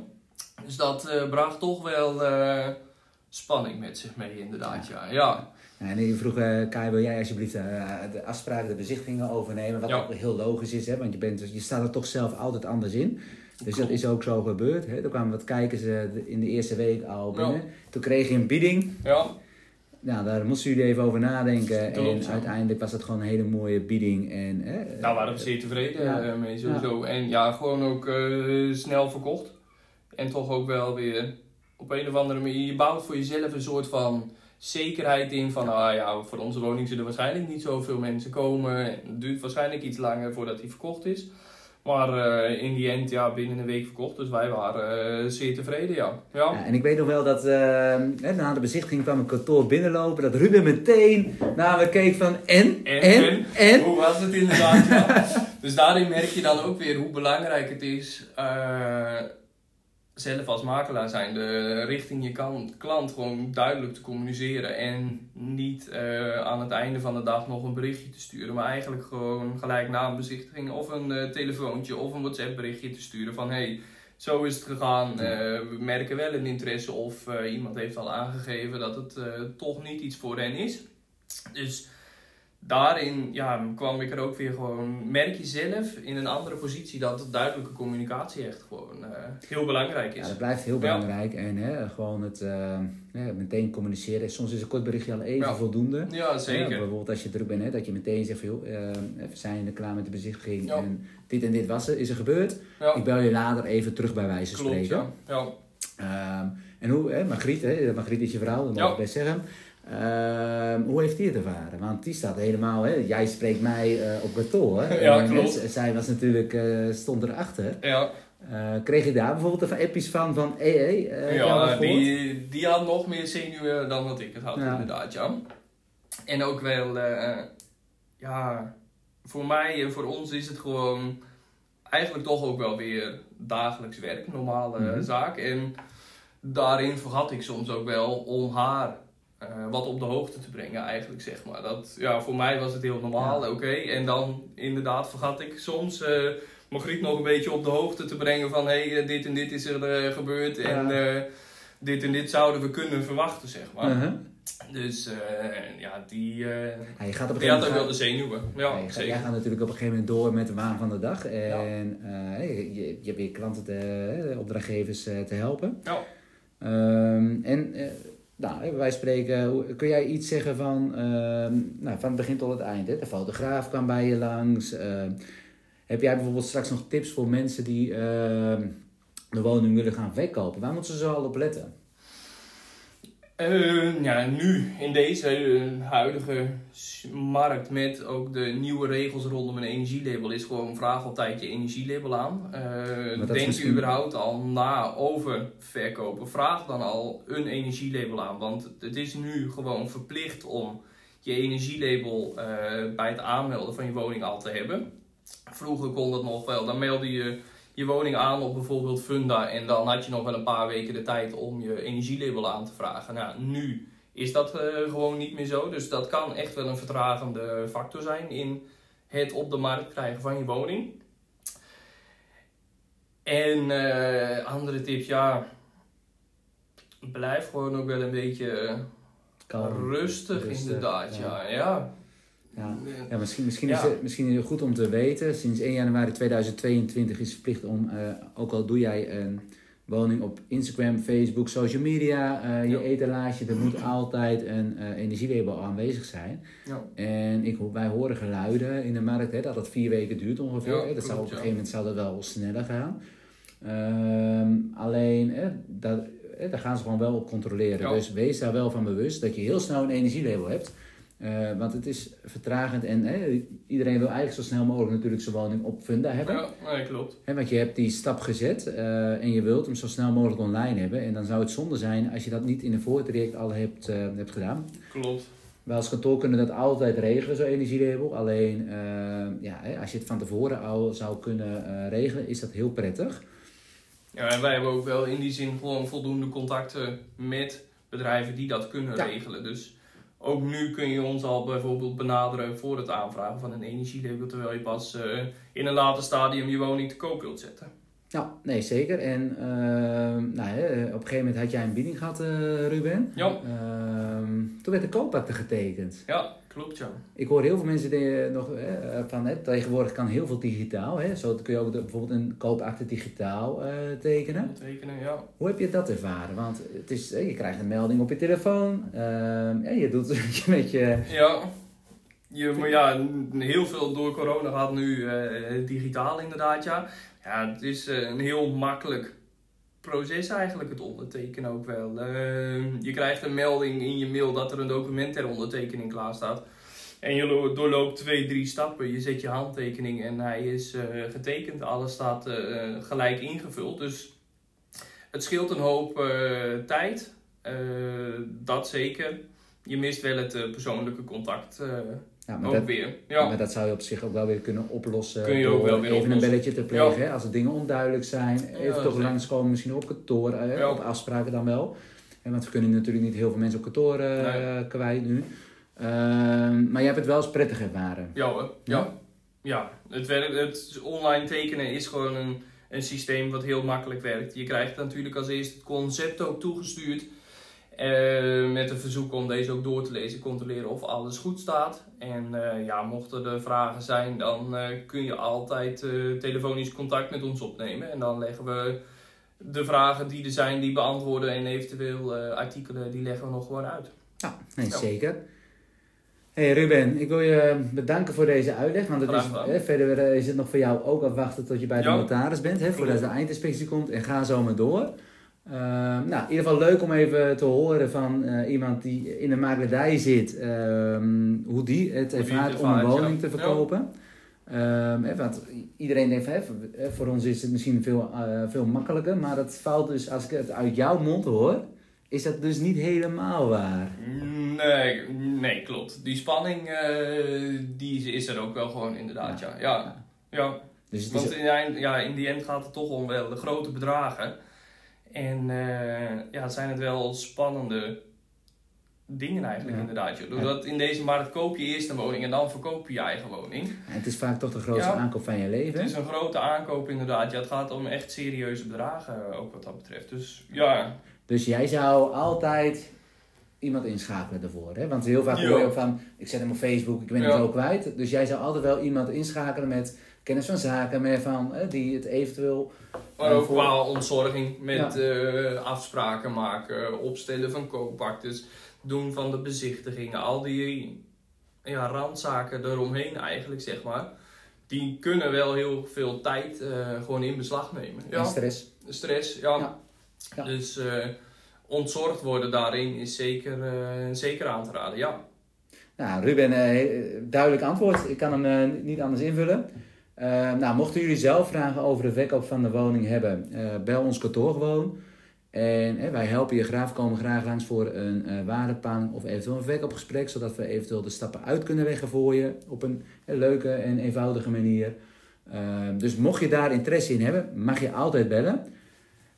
Dus dat eh, bracht toch wel eh, spanning met zich mee, inderdaad, ja. ja. En ik vroeg, eh Kai, wil jij alsjeblieft eh, de afspraken, de bezichtingen overnemen? Wat Ja. ook heel logisch is, hè? want je, bent, dus- je staat er toch zelf altijd anders in. Dus dat is ook zo gebeurd. Hè? Er kwamen wat kijkers de- in de eerste week al binnen. Toen kreeg je een bieding. Ja, Nou, daar moesten jullie even over nadenken. Klopt, en uiteindelijk was het gewoon een hele mooie bieding. En, hè, daar waren we zeer tevreden Ja. mee, sowieso. En ja, gewoon ook snel verkocht. En toch ook wel weer op een of andere manier, je bouwt voor jezelf een soort van zekerheid in van, ah ja, voor onze woning zullen waarschijnlijk niet zoveel mensen komen. En Het duurt waarschijnlijk iets langer voordat die verkocht is. Maar eh, in die end, ja, binnen een week verkocht. Dus wij waren eh, zeer tevreden, ja. ja. Ja, en ik weet nog wel dat eh, na de bezichtiging kwam een kantoor binnenlopen. Dat Ruben meteen naar me keek van en, En, en, en? en. Hoe was het inderdaad, ja. Dus daarin merk je dan ook weer hoe belangrijk het is, zelf als makelaar zijn, de richting je kan, klant gewoon duidelijk te communiceren. En niet eh, aan het einde van de dag nog een berichtje te sturen, maar eigenlijk gewoon gelijk na een bezichtiging of een eh, telefoontje of een WhatsApp berichtje te sturen van hey, zo is het gegaan. Eh, we merken wel een interesse of iemand heeft al aangegeven dat het toch niet iets voor hen is. Dus daarin ja, kwam ik er ook weer gewoon, merk je zelf in een andere positie dat duidelijke communicatie echt gewoon eh, heel belangrijk Ja, is. dat blijft heel Ja. belangrijk. En hè, gewoon het eh, ja, meteen communiceren. Soms is een kort berichtje al even Ja. voldoende. Ja, Ja, zeker. bijvoorbeeld als je druk bent, hè, dat je meteen zegt van joh, eh, we zijn er klaar met de bezichtiging. Ja. En dit en dit was er, is er gebeurd. Ja, Ik bel je later even terug bij wijze van klopt. spreken. Ja. Ja. Ehm, en hoe, hè, Margriet, hè, Margriet is je vrouw, dat mag Ja. ik best zeggen. Ehm, hoe heeft die het ervaren? Want die staat helemaal, hè, jij spreekt mij eh, op kantoor. Ja, klopt. zij was natuurlijk, eh, stond erachter. Ja, Eh, kreeg je daar bijvoorbeeld even appjes van, van al wat ja die, die had nog meer zenuwen dan wat ik het had, Ja. inderdaad. Ja. En ook wel, ja, voor mij en voor ons is het gewoon eigenlijk toch ook wel weer dagelijks werk, normale Mhm. zaak. En daarin vergat ik soms ook wel om haar eh, wat op de hoogte te brengen, eigenlijk zeg maar. Dat, ja, voor mij was het heel normaal, Ja. oké. En dan inderdaad vergat ik soms eh Margriet nog een beetje op de hoogte te brengen van hé, hey, eh, dit en dit is er gebeurd en Ja. dit en dit zouden we kunnen verwachten, zeg maar. Uh-huh. Dus ja, die, Ja, je gaat op een die had ook wel de zenuwen. Ja, je gaat- zeker. jij gaat natuurlijk op een gegeven moment door met de waan van de dag. En je, je, je hebt weer klanten, te, opdrachtgevers te helpen. Ja. Ehm, en nou, wij spreken, kun jij iets zeggen van, ehm, nou, van het begin tot het eind? Hè? De fotograaf kwam bij je langs. ehm, heb jij bijvoorbeeld straks nog tips voor mensen die ehm, de woning willen gaan verkopen? Waar moeten ze zo al op letten? Eh, ja, nu in deze eh, huidige markt met ook de nieuwe regels rondom een energielabel is gewoon vraag altijd je energielabel aan. Is denk misschien- je überhaupt al na over verkopen? Vraag dan al een energielabel aan, want het is nu gewoon verplicht om je energielabel eh, bij het aanmelden van je woning al te hebben. Vroeger kon dat nog wel, dan meldde je je woning aan op bijvoorbeeld Funda en dan had je nog wel een paar weken de tijd om je energielabel aan te vragen. Nou, nu is dat eh, gewoon niet meer zo, dus dat kan echt wel een vertragende factor zijn in het op de markt krijgen van je woning. En eh, andere tips, ja, blijf gewoon ook wel een beetje Kalm, rustig, rustig, inderdaad, ja. ja. ja. Ja. Ja, misschien, misschien, Ja. Is het, misschien is het goed om te weten. Sinds 1 januari 2022 is het verplicht om, eh, ook al doe jij een woning op Instagram, Facebook, social media, eh, je Ja. etalage, er moet altijd een eh, energielabel aanwezig zijn. ja. En ik, wij horen geluiden in de markt hè, dat het vier weken duurt ongeveer. Hè. dat zou, op klopt, een gegeven moment zou dat wel sneller gaan. Ehm, alleen, hè, dat, hè, daar gaan ze gewoon wel op controleren. Dus wees daar wel van bewust dat je heel snel een energielabel hebt. Eh, want het is vertragend en hè, iedereen wil eigenlijk zo snel mogelijk natuurlijk zijn woning op funda hebben. Ja, nee, klopt. Hè, want je hebt die stap gezet eh, en je wilt hem zo snel mogelijk online hebben. En dan zou het zonde zijn als je dat niet in een voortraject al hebt, eh, hebt gedaan. Klopt. Wij als kantoor kunnen dat altijd regelen, zo'n energielabel. Alleen ja, hè, als je het van tevoren al zou kunnen regelen, is dat heel prettig. Ja, en wij hebben ook wel in die zin gewoon voldoende contacten met bedrijven die dat kunnen Ja. regelen. Dus ook nu kun je ons al bijvoorbeeld benaderen voor het aanvragen van een energielabel, terwijl je pas eh, in een later stadium je woning te koop wilt zetten. Nou, nee, zeker. En eh, nou, hè, op een gegeven moment had jij een bieding gehad, eh, Ruben. Ja, Ehm, toen werd de koopakte getekend. ja klopt ja. Ik hoor heel veel mensen die, eh, nog hè, van hè, tegenwoordig kan heel veel digitaal. Hè? Zo kun je ook de- bijvoorbeeld een koopakte digitaal eh, tekenen. Tekenen, ja. Hoe heb je dat ervaren? Want het is, je krijgt een melding op je telefoon. ehm, en je doet het met je... Ja, je, maar ja, heel veel door corona gaat nu eh, digitaal inderdaad, ja. Ja, het is eh, een heel makkelijk proces eigenlijk, het ondertekenen ook wel. Eh, je krijgt een melding in je mail dat er een document ter ondertekening klaar staat. En je lo- doorloopt twee, drie stappen. Je zet je handtekening en hij is eh, getekend. Alles staat eh, gelijk ingevuld. Dus het scheelt een hoop eh, tijd. Dat zeker. Je mist wel het persoonlijke contact Ja, maar, ook dat, weer. Ja. maar dat zou je op zich ook wel weer kunnen oplossen. Kun je door ook wel weer even oplossen. een belletje te plegen. Hè? Als er dingen onduidelijk zijn. Even toch zeker. langskomen, misschien op kantoor. eh. Op afspraken dan wel. En want we kunnen natuurlijk niet heel veel mensen op kantoor Nee. kwijt nu. Ehm, maar je hebt het wel eens prettig ervaren. Ja hoor. Ja. Ja, het, werkt, het online tekenen is gewoon een, een systeem wat heel makkelijk werkt. Je krijgt natuurlijk als eerste het concept ook toegestuurd. Eh, met een verzoek om deze ook door te lezen, controleren of alles goed staat. En eh, ja, mochten er vragen zijn, dan eh, kun je altijd telefonisch contact met ons opnemen. En dan leggen we de vragen die er zijn, die beantwoorden. En eventueel artikelen, die leggen we nog gewoon uit. Ja, zeker. Hey Ruben, ik wil je bedanken voor deze uitleg. Want het is, hè, verder is het nog voor jou ook afwachten tot je bij de Ja. notaris bent. Hè, voordat de eindinspectie komt. En ga zo maar door. Ehm, nou, in ieder geval leuk om even te horen van eh, iemand die in de makelaardij zit. ehm, hoe die het ervaart om een woning te verkopen. Ehm, hè, want iedereen denkt, hè, voor, ons is het misschien veel, eh, veel makkelijker. Maar dat valt dus, als ik het uit jouw mond hoor, is dat dus niet helemaal waar. Nee, nee, klopt. Die spanning, eh, die is er ook wel gewoon inderdaad, ja. Ja, ja. Dus want in, ja, in die end gaat het toch om wel de grote bedragen. En eh, ja, zijn het wel spannende dingen eigenlijk Ja. inderdaad. joh. Doordat in deze markt koop je eerst een woning en dan verkoop je je eigen woning. En het is vaak toch de grootste Ja. aankoop van je leven. Het is een grote aankoop inderdaad. Ja, het gaat om echt serieuze bedragen eh, ook wat dat betreft. Dus ja, Dus jij zou altijd iemand inschakelen daarvoor. Hè? Want heel vaak hoor je ook van, ik zet hem op Facebook, ik ben het zo kwijt. Dus jij zou altijd wel iemand inschakelen met kennis van zaken, met van, hè, die het eventueel... Maar ook voor- qua ontzorging met Ja. eh, afspraken maken, opstellen van koopaktes, doen van de bezichtigingen, al die ja, randzaken eromheen eigenlijk, zeg maar. Die kunnen wel heel veel tijd eh, gewoon in beslag nemen. En Ja, stress. stress, ja. Ja. Ja. Dus eh, ontzorgd worden daarin is zeker, zeker aan te raden, ja. Nou, Ruben, duidelijk antwoord. Ik kan hem niet anders invullen. Eh, nou, mochten jullie zelf vragen over de verkoop van de woning hebben, eh, bel ons kantoor gewoon. En eh, wij helpen je graag, komen graag langs voor een waardepaling of eventueel een verkoopgesprek, zodat we eventueel de stappen uit kunnen leggen voor je op een leuke en eenvoudige manier. Dus mocht je daar interesse in hebben, mag je altijd bellen.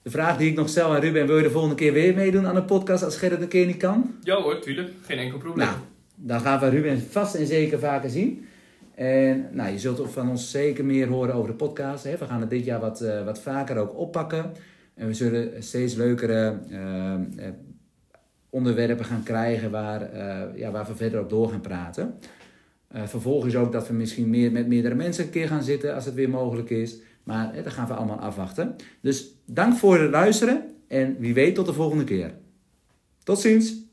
De vraag die ik nog stel aan Ruben, wil je de volgende keer weer meedoen aan de podcast als Gerrit een keer niet kan? Ja hoor, tuurlijk. Geen enkel probleem. Nou, dan gaan we Ruben vast en zeker vaker zien. En nou, je zult van ons zeker meer horen over de podcast. Hè. We gaan het dit jaar wat, eh, wat vaker ook oppakken. En we zullen steeds leukere eh, eh, onderwerpen gaan krijgen waar, ja, waar we verder op door gaan praten. Vervolgens ook dat we misschien meer met meerdere mensen een keer gaan zitten als het weer mogelijk is. Maar hè, dat gaan we allemaal afwachten. Dus dank voor het luisteren en wie weet tot de volgende keer. Tot ziens!